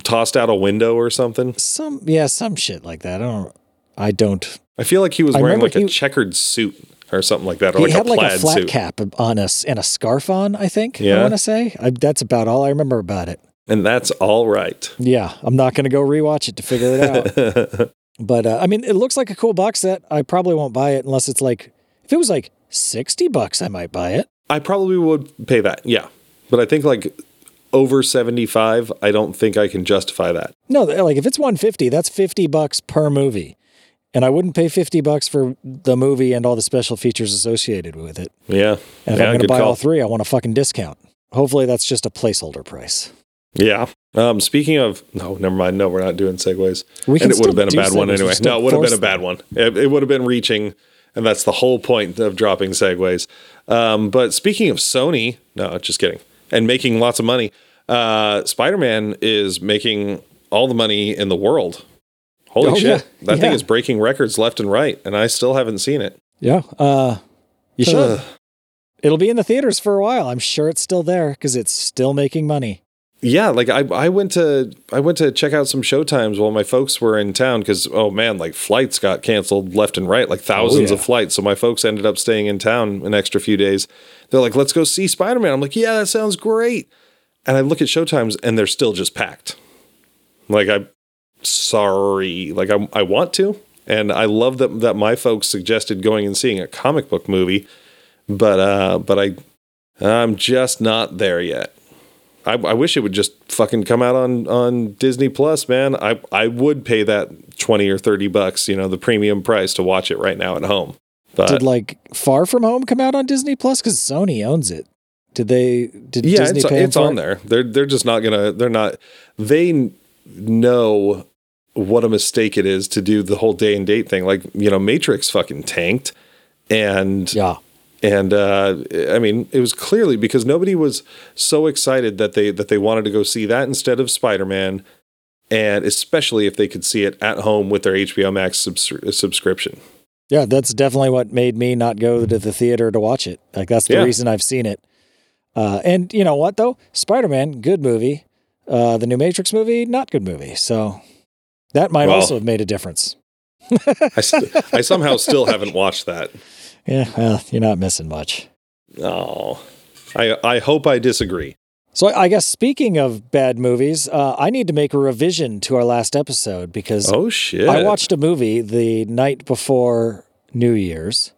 B: tossed out a window or something?
A: Some yeah, some shit like that. I don't. I don't.
B: I feel like he was
A: I
B: wearing like a
A: he-
B: checkered suit or something like that, or
A: he
B: like
A: had
B: a
A: like a flat
B: suit.
A: cap on us and a scarf on. I think.
B: Yeah.
A: I want to say I, that's about all I remember about it.
B: And that's all right.
A: Yeah, I'm not going to go rewatch it to figure it out. but uh, I mean, it looks like a cool box set. I probably won't buy it unless it's like if it was like sixty bucks, I might buy it.
B: I probably would pay that. Yeah. But I think like over 75, I don't think I can justify that.
A: No, like if it's 150, that's 50 bucks per movie. And I wouldn't pay 50 bucks for the movie and all the special features associated with it.
B: Yeah.
A: And if
B: yeah,
A: I'm going to buy
B: call.
A: all three, I want a fucking discount. Hopefully that's just a placeholder price.
B: Yeah. Um, speaking of, no, never mind. No, we're not doing segues.
A: We can and
B: it would have been a bad one
A: segues,
B: anyway. No, it would have been a bad one. It, it would have been reaching, and that's the whole point of dropping segues. Um, but speaking of Sony, no, just kidding, and making lots of money, uh, Spider Man is making all the money in the world. Holy
A: Oh,
B: shit.
A: yeah.
B: That thing is breaking records left and right, and I still haven't seen it.
A: Yeah. Uh, you should.
B: Ugh.
A: It'll be in the theaters for a while. I'm sure it's still there because it's still making money.
B: Yeah like i i went to i went to check out some showtimes while my folks were in town because oh man like flights got canceled left and right like thousands
A: yeah.
B: of flights. So my folks ended up staying in town an extra few days. They're like let's go see spider-man. I'm like yeah that sounds great. And i look at showtimes and they're still just packed. Like i'm sorry like i, I want to. And i love that that my folks suggested going and seeing a comic book movie but uh but i i'm just not there yet I, I wish it would just fucking come out on on Disney Plus, man. I I would pay that twenty or thirty bucks, you know, the premium price to watch it right now at home. But
A: Did like Far From Home come out on Disney Plus? Because Sony owns it. Did they? Did
B: yeah,
A: Disney
B: it's it's on
A: it?
B: there. They're they're just not gonna. They're not. They know what a mistake it is to do the whole day and date thing. Like you know, Matrix fucking tanked, and
A: Yeah.
B: And uh, I mean, it was clearly because nobody was so excited that they that they wanted to go see that instead of Spider Man, and especially if they could see it at home with their HBO Max subs- subscription.
A: Yeah, that's definitely what made me not go to the theater to watch it. Like that's the
B: Yeah.
A: reason I've seen it. Uh, and you know what though? Spider-Man, good movie. Uh, the new Matrix movie, not good movie. So that might
B: Well-
A: also have made a difference.
B: I, st- I somehow still haven't watched that.
A: Yeah, well, you're not missing much.
B: Oh, I I hope I disagree.
A: So I guess speaking of bad movies, uh, I need to make a revision to our last episode because
B: Oh shit!
A: I watched a movie the night before New Year's,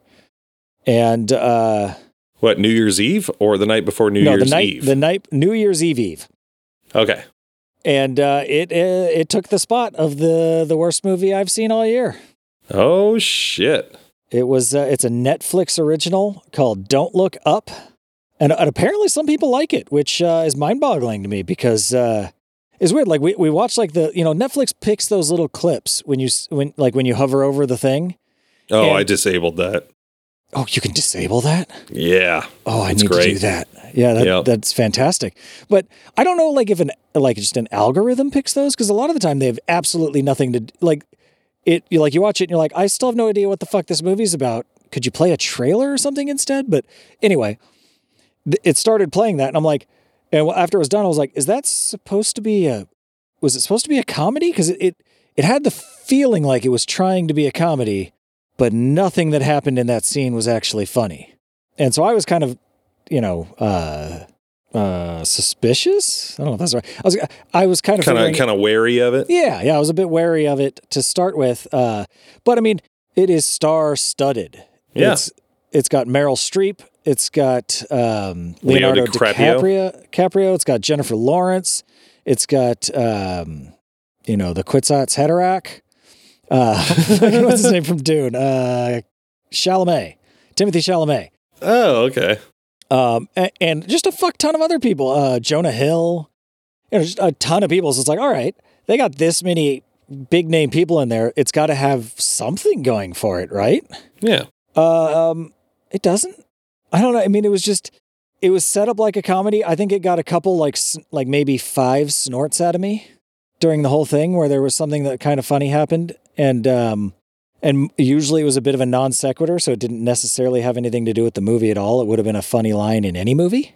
A: and uh,
B: what New Year's Eve or the night before New
A: no,
B: Year's
A: the night
B: Eve.
A: the night New Year's Eve Eve.
B: okay.
A: and uh, it uh, it took the spot of the the worst movie I've seen all year.
B: Oh shit!
A: It was uh, it's a Netflix original called Don't Look Up, and, and apparently some people like it, which uh, is mind boggling to me because uh, it's weird. Like we we watch like the you know Netflix picks those little clips when you when like when you hover over the thing.
B: Oh,
A: And-
B: I disabled that.
A: Oh, you can disable that.
B: Yeah.
A: Oh, I need to do
B: great.
A: that. Yeah, that,
B: Yep.
A: that's fantastic. But I don't know, like if an like just an algorithm picks those because a lot of the time they have absolutely nothing to like. It you like you watch it and you're like, I still have no idea what the fuck this movie's about. Could you play a trailer or something instead? But anyway, th- it started playing that, and I'm like, and after it was done, I was like, is that supposed to be a? Was it supposed to be a comedy? Because it, it it had the feeling like it was trying to be a comedy, but nothing that happened in that scene was actually funny. And so I was kind of, you know, uh, uh, suspicious. I don't know if that's right. I was, I was kind of,
B: Kind of kind of wary of it.
A: yeah, yeah. I was a bit wary of it to start with. Uh, but I mean, it is star studded.
B: Yeah.
A: It's, it's got Meryl Streep. It's got um,
B: Leo
A: Leonardo
B: DiCaprio.
A: DiCaprio. It's got Jennifer Lawrence. It's got, um, you know, the Kwisatz Haderach. Uh, what's his name from Dune? Uh, Chalamet. Timothy Chalamet.
B: Oh, okay.
A: Um, a- and, just a fuck ton of other people. Uh, Jonah Hill. You know, just a ton of people. So it's like, all right, they got this many big name people in there. It's got to have something going for it, right?
B: Yeah.
A: Uh, um, it doesn't. I don't know. I mean, it was just it was set up like a comedy. I think it got a couple like like maybe five snorts out of me during the whole thing where there was something that kind of funny happened, and um, and usually it was a bit of a non sequitur, so it didn't necessarily have anything to do with the movie at all. It would have been a funny line in any movie,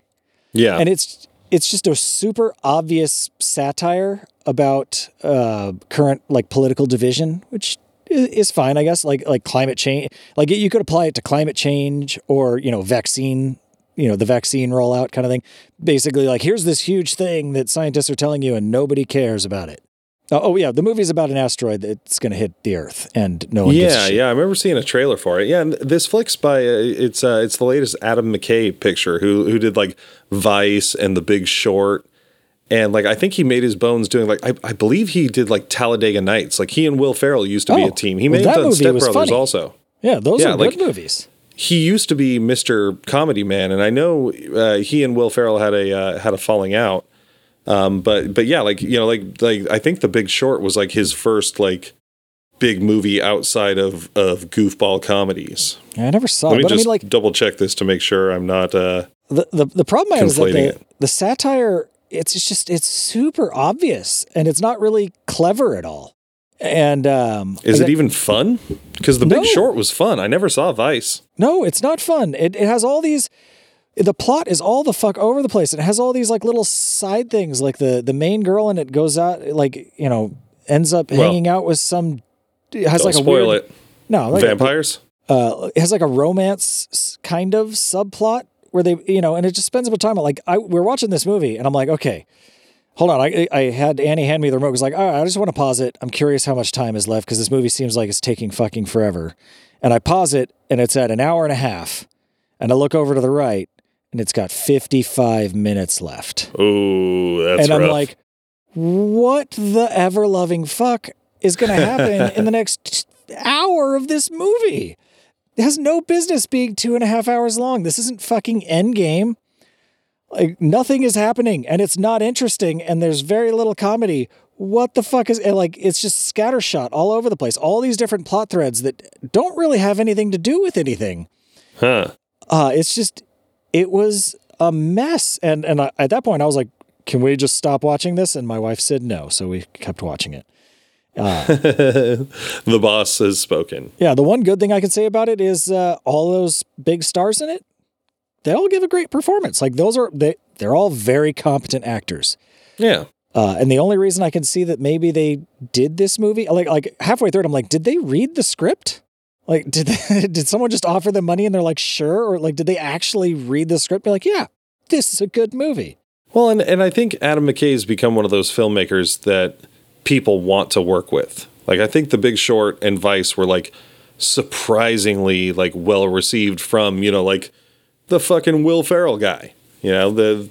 B: Yeah.
A: and it's it's just a super obvious satire about uh, current like political division, which is fine, I guess. Like like climate change, like you could apply it to climate change or you know vaccine, you know the vaccine rollout kind of thing. Basically, like here's this huge thing that scientists are telling you, and nobody cares about it. Oh, oh yeah, the movie's about an asteroid that's going to hit the Earth, and no one
B: yeah,
A: shit.
B: yeah. I remember seeing a trailer for it. Yeah, and this flick's by uh, it's uh, it's the latest Adam McKay picture who who did like Vice and The Big Short, And like I think he made his bones doing like I, I believe he did like Talladega Nights. Like he and Will Ferrell used to be
A: Oh,
B: a team. He
A: well,
B: may have done Step Brothers
A: funny.
B: also.
A: Yeah, those
B: Yeah,
A: are
B: like-
A: good movies.
B: He used to be Mr. Comedy Man, and I know uh, he and Will Ferrell had a uh, had a falling out. Um, but but yeah, like you know, like like I think The Big Short was like his first like big movie outside of of goofball comedies.
A: I never saw
B: Let
A: it,
B: me
A: but I
B: just
A: mean, like
B: double check this to make sure I'm not. Uh,
A: the the, the problem I have is that the, satire it's just it's super obvious and it's not really clever at all. And um,
B: is it even fun? Because The
A: No.
B: Big Short was fun. I never saw Vice.
A: No, it's not fun. It, it has all these. The plot is all the fuck over the place. It has all these like little side things, like the the main girl and it goes out like you know ends up
B: Well,
A: hanging out with some. It has like a
B: spoil
A: weird,
B: it.
A: No, like
B: Vampires.
A: uh, it has like a romance kind of subplot where they, you know, and it just spends a bit of time. Like I, we're watching this movie, and I'm like, okay, hold on. I, I had Annie hand me the remote. It's like, all right, I just want to pause it. I'm curious how much time is left because this movie seems like it's taking fucking forever. And I pause it, and it's at an hour and a half. And I look over to the right, and it's got 55 minutes left.
B: Oh, that's
A: and I'm
B: rough.
A: like, what the ever loving fuck is going to happen in the next hour of this movie? It has no business being two and a half hours long. This isn't fucking Endgame. Like nothing is happening, and it's not interesting, and there's very little comedy. What the fuck is and like? It's just scattershot all over the place. All these different plot threads that don't really have anything to do with anything.
B: huh?
A: Uh, it's just, it was a mess. And and I, at that point, I was like, "Can we just stop watching this?" And my wife said no, so we kept watching it.
B: the boss has spoken.
A: Yeah, the one good thing I can say about it is uh, all those big stars in it. They all give a great performance. Like those are they they're all very competent actors.
B: Yeah.
A: Uh, and the only reason I can see that maybe they did this movie, like like halfway through it, I'm like, did they read the script? Like, did they, did someone just offer them money and they're like, sure, or like, did they actually read the script? Be like, yeah, this is a good movie.
B: Well, and, and I think Adam McKay has become one of those filmmakers that people want to work with. Like I think The Big Short and Vice were like surprisingly like well received from you know like the fucking Will Ferrell guy. You know the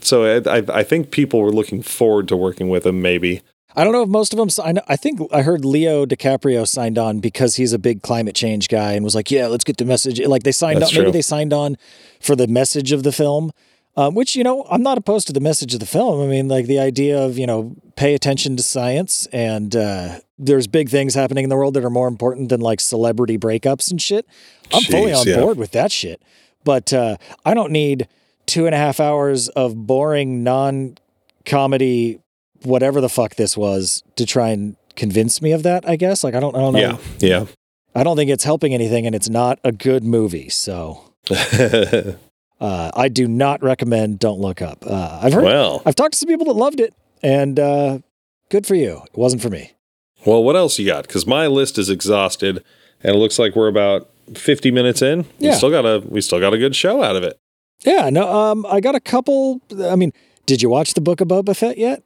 B: so I I- I think people were looking forward to working with him. Maybe
A: I don't know if most of them. I, know, I think I heard Leo DiCaprio signed on because he's a big climate change guy and was like, "Yeah, let's get the message." Like they signed
B: That's
A: on. Maybe they signed on for the message of the film, um, which you know I'm not opposed to the message of the film. I mean, like the idea of you know pay attention to science and uh, there's big things happening in the world that are more important than like celebrity breakups and shit. I'm fully on
B: yeah.
A: board with that shit, but uh, I don't need two and a half hours of boring non-comedy whatever the fuck this was to try and convince me of that i guess like i don't i don't know
B: yeah yeah.
A: i don't think it's helping anything and it's not a good movie so uh, i do not recommend don't look up uh, i've heard
B: well,
A: i've talked to some people that loved it and uh, good for you it wasn't for me
B: well, what else you got? Because my list is exhausted, and it looks like we're about fifty minutes in. We
A: Yeah.
B: still got a we still got a good show out of it.
A: yeah no um i got a couple i mean did you watch the book of boba fett yet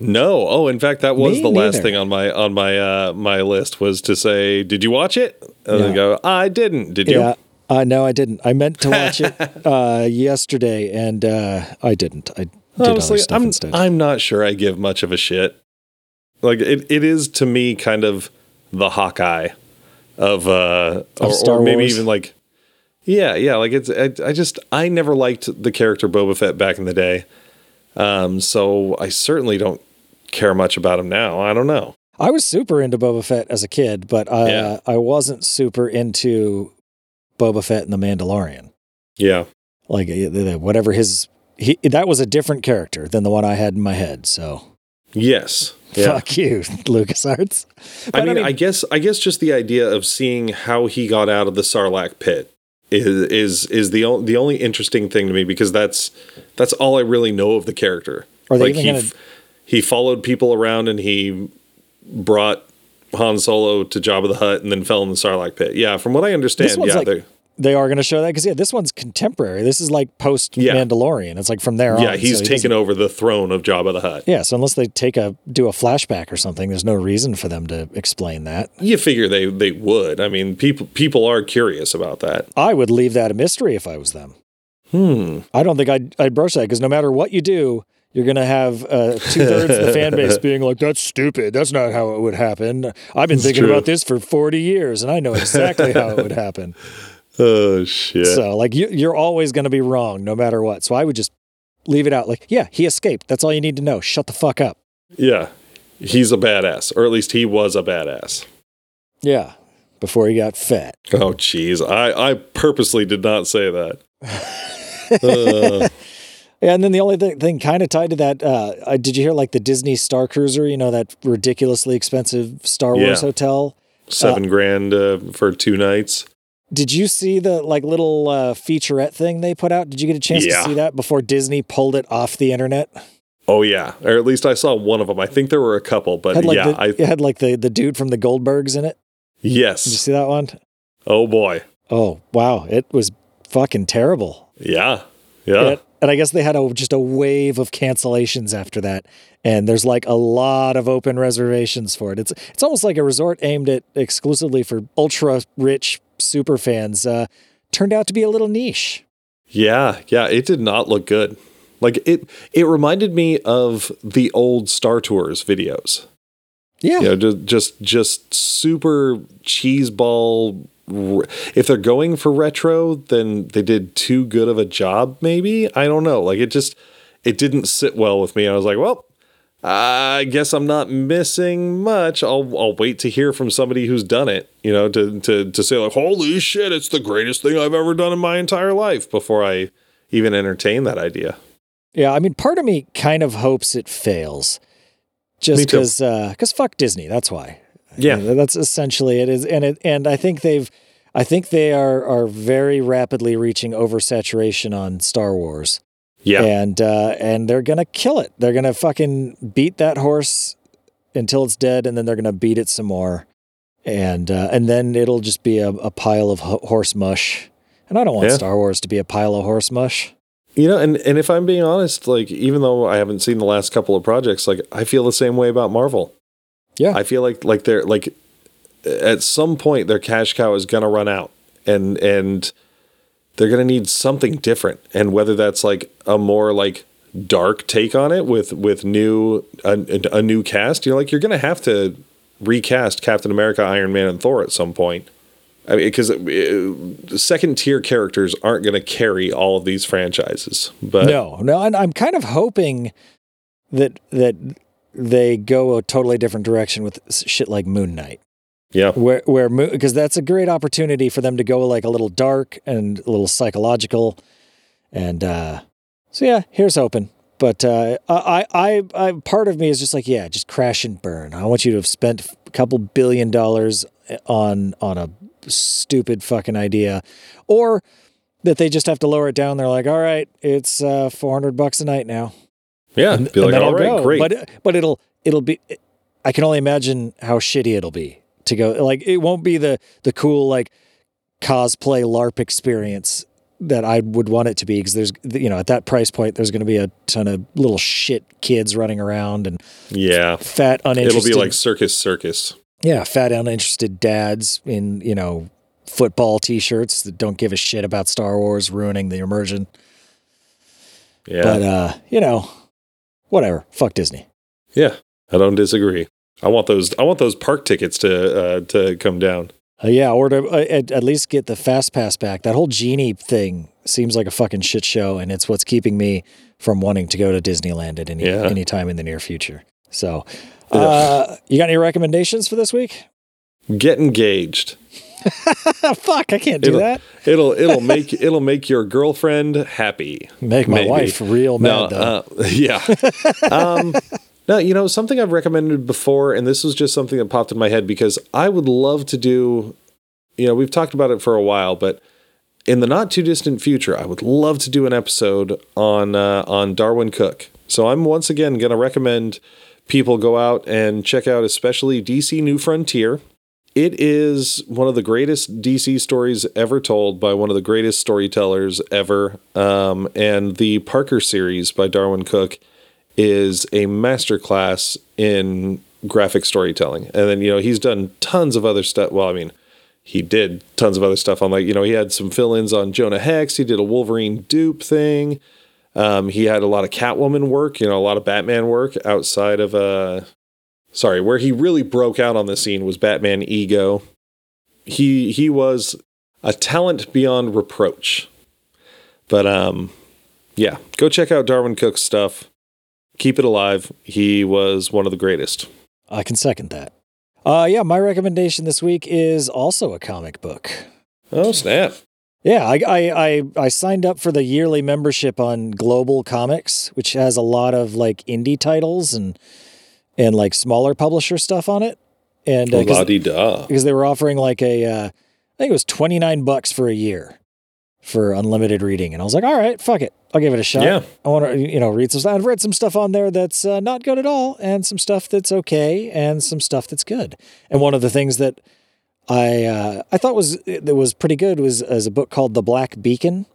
B: No. Oh, in fact, that was
A: Me
B: the last thing on my on my uh my list was to say, "Did you watch it?" And
A: No.
B: go, "I didn't." Did you?
A: yeah uh, no i didn't i meant to watch it uh, yesterday and uh, i didn't i did
B: Honestly,
A: other stuff
B: I'm
A: instead
B: I'm not sure I give much of a shit. Like it, it is to me kind of the Hawkeye of uh
A: Of
B: or,
A: Star
B: or maybe
A: Wars.
B: even like yeah, yeah, like it's I, I just I never liked the character Boba Fett back in the day. Um so I certainly don't care much about him now. I don't know.
A: I was super into Boba Fett as a kid, but I,
B: Yeah.
A: I wasn't super into Boba Fett and the Mandalorian.
B: Yeah.
A: Like uh, whatever his he that was a different character than the one I had in my head. So
B: Yes. Yeah.
A: fuck you, LucasArts.
B: I
A: But
B: mean, I, guess I guess just the idea of seeing how he got out of the Sarlacc pit is is is the o- the only interesting thing to me because that's that's all I really know of the character.
A: Are they
B: like
A: even
B: he
A: gonna-
B: f- he followed people around and he brought Han Solo to Jabba the Hutt and then fell in the Sarlacc pit. Yeah, from what I understand, yeah,
A: like- they are going to show that because yeah, this one's contemporary. This is like post
B: Yeah.
A: Mandalorian. It's like from there on.
B: yeah, he's
A: so
B: taken over the throne of Jabba the Hutt.
A: Yeah, so unless they take a do a flashback or something, there's no reason for them to explain that.
B: You figure they they would. I mean, people people are curious about that.
A: I would leave that a mystery if I was them.
B: Hmm.
A: I don't think I'd, I'd broach that because no matter what you do, You're going to have uh, two thirds of the fan base being like, that's stupid. That's not how it would happen. I've been thinking
B: true.
A: about this for 40 years and I know exactly how it would happen.
B: Oh shit.
A: So, like, you, you're always going to be wrong no matter what. So, I would just leave it out. Like, yeah, he escaped. That's all you need to know. Shut the fuck up.
B: yeah. He's a badass, or at least he was a badass.
A: Yeah. Before he got fat.
B: Oh jeez. I I purposely did not say that. Uh,
A: Yeah, and then the only thing, thing kind of tied to that, uh, uh, did you hear like the Disney Star Cruiser? You know that ridiculously expensive Star Wars
B: Yeah.
A: hotel.
B: seven grand uh, for two nights.
A: Did you see the like little uh, featurette thing they put out? Did you get a chance
B: Yeah.
A: to see that before Disney pulled it off the internet?
B: Oh yeah, or at least I saw one of them. I think there were a couple, but
A: Had like
B: yeah,
A: the,
B: I
A: it had like the the dude from the Goldbergs in it. Yes, did you see that one?
B: Oh boy,
A: Oh wow, it was fucking terrible.
B: yeah, yeah.
A: And, and I guess they had a, just a wave of cancellations after that. And there's like a lot of open reservations for it. It's it's almost like a resort aimed at exclusively for ultra rich super fans. Uh, turned out to be a little niche.
B: Yeah, yeah, it did not look good. Like it it reminded me of the old Star Tours videos.
A: Yeah,
B: You know, ju- just just super cheeseball if they're going for retro, then they did too good of a job maybe. I don't know. Like it just it didn't sit well with me. I was like, well, I guess I'm not missing much. I'll I'll wait to hear from somebody who's done it, you know, to to to say like, "Holy shit, it's the greatest thing I've ever done in my entire life" before I even entertain that idea.
A: yeah. I mean, part of me kind of hopes it fails, just because because uh, fuck Disney. That's why.
B: Yeah.
A: Yeah, that's essentially it is, and it and I think they've, I think they are are very rapidly reaching oversaturation on Star Wars.
B: Yeah.
A: and uh, and they're gonna kill it. They're gonna fucking beat that horse until it's dead, and then they're gonna beat it some more, and uh, and then it'll just be a, a pile of ho- horse mush. And I don't want
B: Yeah.
A: Star Wars to be a pile of horse mush.
B: You know, and and if I'm being honest, like even though I haven't seen the last couple of projects, like I feel the same way about Marvel.
A: Yeah.
B: I feel like like they're like at some point their cash cow is gonna run out, and and they're gonna need something different, and whether that's like a more like dark take on it with with new a, a new cast, you're like you're gonna have to recast Captain America, Iron Man, and Thor at some point. I mean, because uh, second tier characters aren't going to carry all of these franchises. But
A: no, no, and I'm kind of hoping that that they go a totally different direction with shit like Moon Knight.
B: Yeah,
A: where where because that's a great opportunity for them to go like a little dark and a little psychological and uh so yeah here's hoping but uh I, I i part of me is just like yeah just crash and burn i want you to have spent a couple billion dollars on on a stupid fucking idea or that they just have to lower it down they're like all right it's uh 400 bucks a night now
B: yeah.
A: and,
B: Be like, all right,
A: go.
B: great.
A: But but it'll it'll be. I can only imagine how shitty it'll be to go. Like it won't be the the cool like cosplay LARP experience that I would want it to be because there's you know at that price point there's going to be a ton of little shit kids running around and
B: yeah,
A: fat uninterested.
B: it'll be like circus, circus.
A: yeah, fat uninterested dads in you know football t-shirts that don't give a shit about Star Wars ruining the immersion.
B: Yeah,
A: But uh, you know, whatever. Fuck Disney.
B: yeah. I don't disagree. I want those. I want those park tickets to uh, to come down.
A: Uh, yeah, or to uh, at, at least get the fast pass back. That whole genie thing seems like a fucking shit show, and it's what's keeping me from wanting to go to Disneyland at any
B: Yeah.
A: any time in the near future. So, uh, you got any recommendations for this week?
B: Get engaged.
A: Fuck, I can't do
B: It'll-
A: that.
B: It'll it'll make it'll make your girlfriend happy.
A: Make my
B: maybe.
A: wife real
B: No,
A: mad though.
B: uh, yeah. um, no, you know something I've recommended before, and this was just something that popped in my head because I would love to do. You know, we've talked about it for a while, but in the not too distant future, I would love to do an episode on uh, on Darwyn Cooke. So I'm once again going to recommend people go out and check out, especially DC New Frontier. It is one of the greatest DC stories ever told by one of the greatest storytellers ever. Um, and the Parker series by Darwyn Cooke is a masterclass in graphic storytelling. And then, you know, he's done tons of other stuff. Well, I mean, he did tons of other stuff on like, you know, he had some fill ins on Jonah Hex. He did a Wolverine dupe thing. Um, he had a lot of Catwoman work, you know, a lot of Batman work outside of uh sorry, where he really broke out on the scene was Batman Ego. He he was a talent beyond reproach. But um yeah, go check out Darwyn Cooke's stuff. Keep it alive. He was one of the greatest.
A: I can second that. Uh, yeah, my recommendation this week is also a comic book.
B: Oh snap!
A: Yeah, I, I I I signed up for the yearly membership on GlobalComix, which has a lot of like indie titles and and like smaller publisher stuff on it. And uh, because they were offering like a, uh, I think it was twenty nine bucks for a year for unlimited reading, and I was like, all right, fuck it, I'll give it a shot.
B: Yeah.
A: I want to you know read some stuff. I've read some stuff on there that's uh, not good at all, and some stuff that's okay, and some stuff that's good. And one of the things that I uh, I thought was that was pretty good was as a book called The Black Beacon.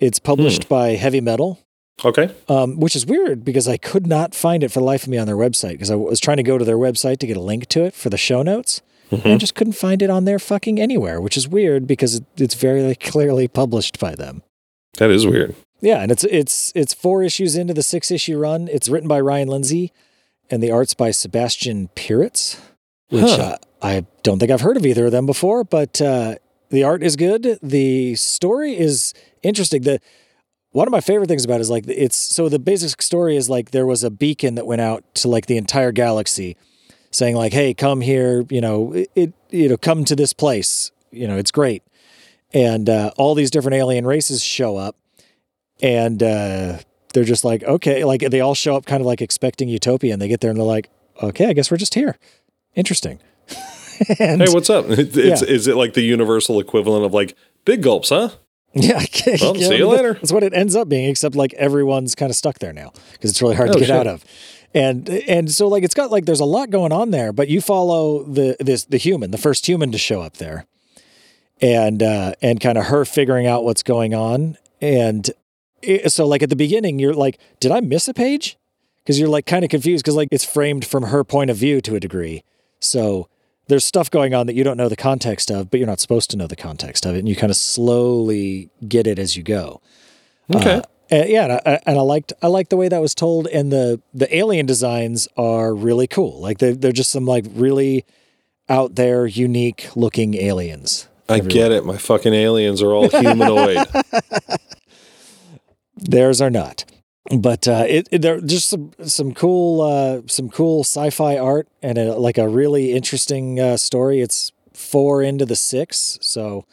A: It's published by Heavy Metal,
B: Okay.
A: um, which is weird because I could not find it for the life of me on their website because I was trying to go to their website to get a link to it for the show notes. And I just couldn't find it on there fucking anywhere, which is weird because it, it's very clearly published by them.
B: That is weird.
A: Yeah, and it's it's it's four issues into the six issue run. It's written by Ryan Lindsay, and the art's by Sebastian Piriz, which
B: Huh.
A: uh, I don't think I've heard of either of them before. But uh, the art is good. The story is interesting. The one of my favorite things about it is like it's so the basic story is like there was a beacon that went out to like the entire galaxy, saying like, "Hey, come here. You know, it, it you know come to this place. You know, it's great." And uh, all these different alien races show up and uh, they're just like, okay, like they all show up kind of like expecting utopia, and they get there and they're like, okay, I guess we're just here. Interesting. and
B: Hey, what's up? It's,
A: Yeah.
B: Is it like the universal equivalent of like big gulps, huh?
A: yeah,
B: Well,
A: yeah,
B: see you later.
A: That's what it ends up being, except like everyone's kind of stuck there now because it's really hard to
B: Oh,
A: get
B: shit.
A: out of. And and so like it's got like there's a lot going on there, but you follow the this the human, the first human to show up there, and uh, and kind of her figuring out what's going on. And it, so like at the beginning, you're like, did I miss a page? Because you're like kind of confused because like it's framed from her point of view to a degree. So there's stuff going on that you don't know the context of, but you're not supposed to know the context of it, and you kind of slowly get it as you go.
B: Okay.
A: Uh, and yeah, and I, and I liked I liked the way that was told, and the the alien designs are really cool. Like they they're just some like really out there, unique looking aliens.
B: I get it. My fucking aliens are all humanoid.
A: Theirs are not, but uh, it, it they're just some some cool uh, some cool sci-fi art and a, like a really interesting uh, story. It's four into the six, so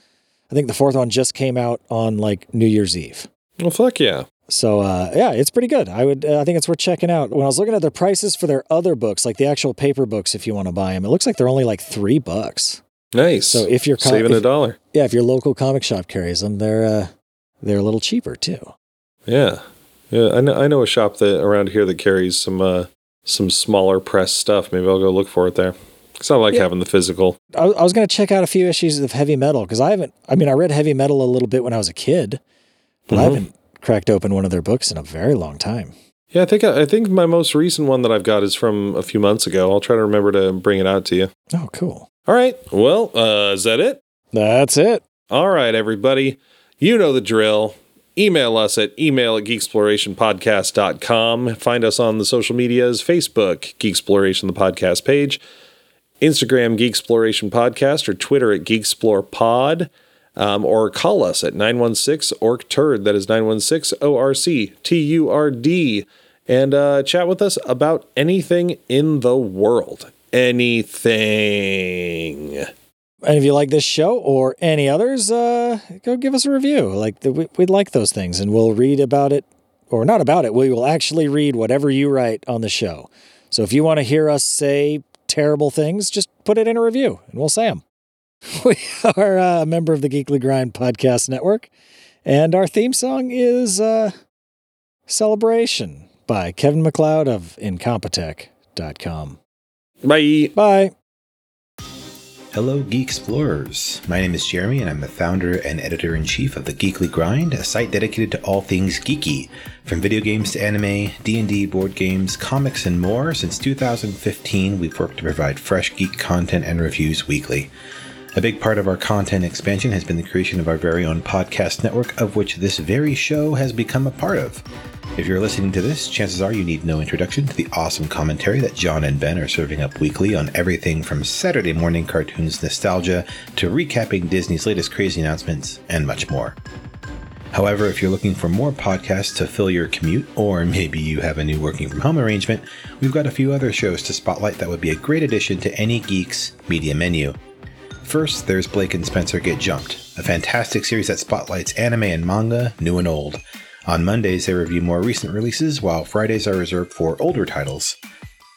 A: I think the fourth one just came out on like New Year's Eve.
B: Well, fuck yeah.
A: So uh, yeah, it's pretty good. I would, uh, I think it's worth checking out. When I was looking at the prices for their other books, like the actual paper books, if you want to buy them, it looks like they're only like three bucks.
B: Nice.
A: So if you're co-
B: saving a dollar.
A: yeah, if your local comic shop carries them, they're uh, they're a little cheaper too.
B: Yeah. Yeah. I know I know a shop that around here that carries some uh some smaller press stuff. Maybe I'll go look for it there. Cause I like
A: Yeah.
B: having the physical.
A: I, I was going to check out a few issues of heavy metal because I haven't. I mean, I read heavy metal a little bit when I was a kid, but I
B: Mhm.
A: haven't cracked open one of their books in a very long time.
B: Yeah, I think I think my most recent one that I've got is from a few months ago. I'll try to remember to bring it out to you.
A: Oh, cool.
B: All right. Well, uh, is that it?
A: That's it.
B: All right, everybody. You know the drill. Email us at email at geeksplorationpodcast.com. Find us on the social medias Facebook, Geeksploration, the podcast page, Instagram, Geeksploration Podcast, or Twitter at GeekSplorePod, um, or call us at 916 ORC TURD. That is 916 O R C T U R D. And uh, chat with us about anything in the world. Anything.
A: And if you like this show or any others, uh, go give us a review. Like the, we, we'd like those things, and we'll read about it, or not about it. We will actually read whatever you write on the show. So if you want to hear us say terrible things, just put it in a review, and we'll say them. We are uh, a member of the Geekly Grind podcast network, and our theme song is uh, "Celebration" by Kevin MacLeod of Incompetech.com.
B: Bye.
A: Bye.
C: Hello, Geek Explorers. My name is Jeremy, and I'm the founder and editor in chief of the Geekly Grind, a site dedicated to all things geeky, from video games to anime, D&D, board games, comics, and more. Since 2015, we've worked to provide fresh geek content and reviews weekly. A big part of our content expansion has been the creation of our very own podcast network, of which this very show has become a part of. If you're listening to this, chances are you need no introduction to the awesome commentary that John and Ben are serving up weekly on everything from Saturday morning cartoons nostalgia to recapping Disney's latest crazy announcements and much more. However, if you're looking for more podcasts to fill your commute, or maybe you have a new working from home arrangement, we've got a few other shows to spotlight that would be a great addition to any geek's media menu. First, there's Blake and Spencer Get Jumped, a fantastic series that spotlights anime and manga, new and old. On Mondays, they review more recent releases, while Fridays are reserved for older titles.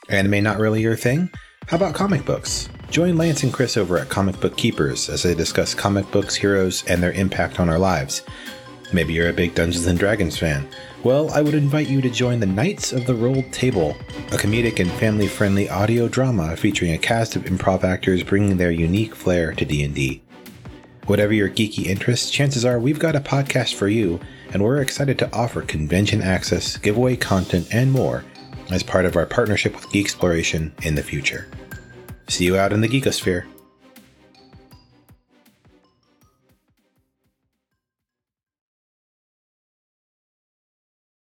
C: Anime not really your thing? How about comic books? Join Lance and Chris over at Comic Book Keepers as they discuss comic books, heroes, and their impact on our lives. Maybe you're a big Dungeons and Dragons fan. Well, I would invite you to join the Knights of the Rolled Table, a comedic and family-friendly audio drama featuring a cast of improv actors bringing their unique flair to D&D. Whatever your geeky interests, chances are we've got a podcast for you, and we're excited to offer convention access, giveaway content, and more as part of our partnership with Geeksploration in the future. See you out in the Geekosphere.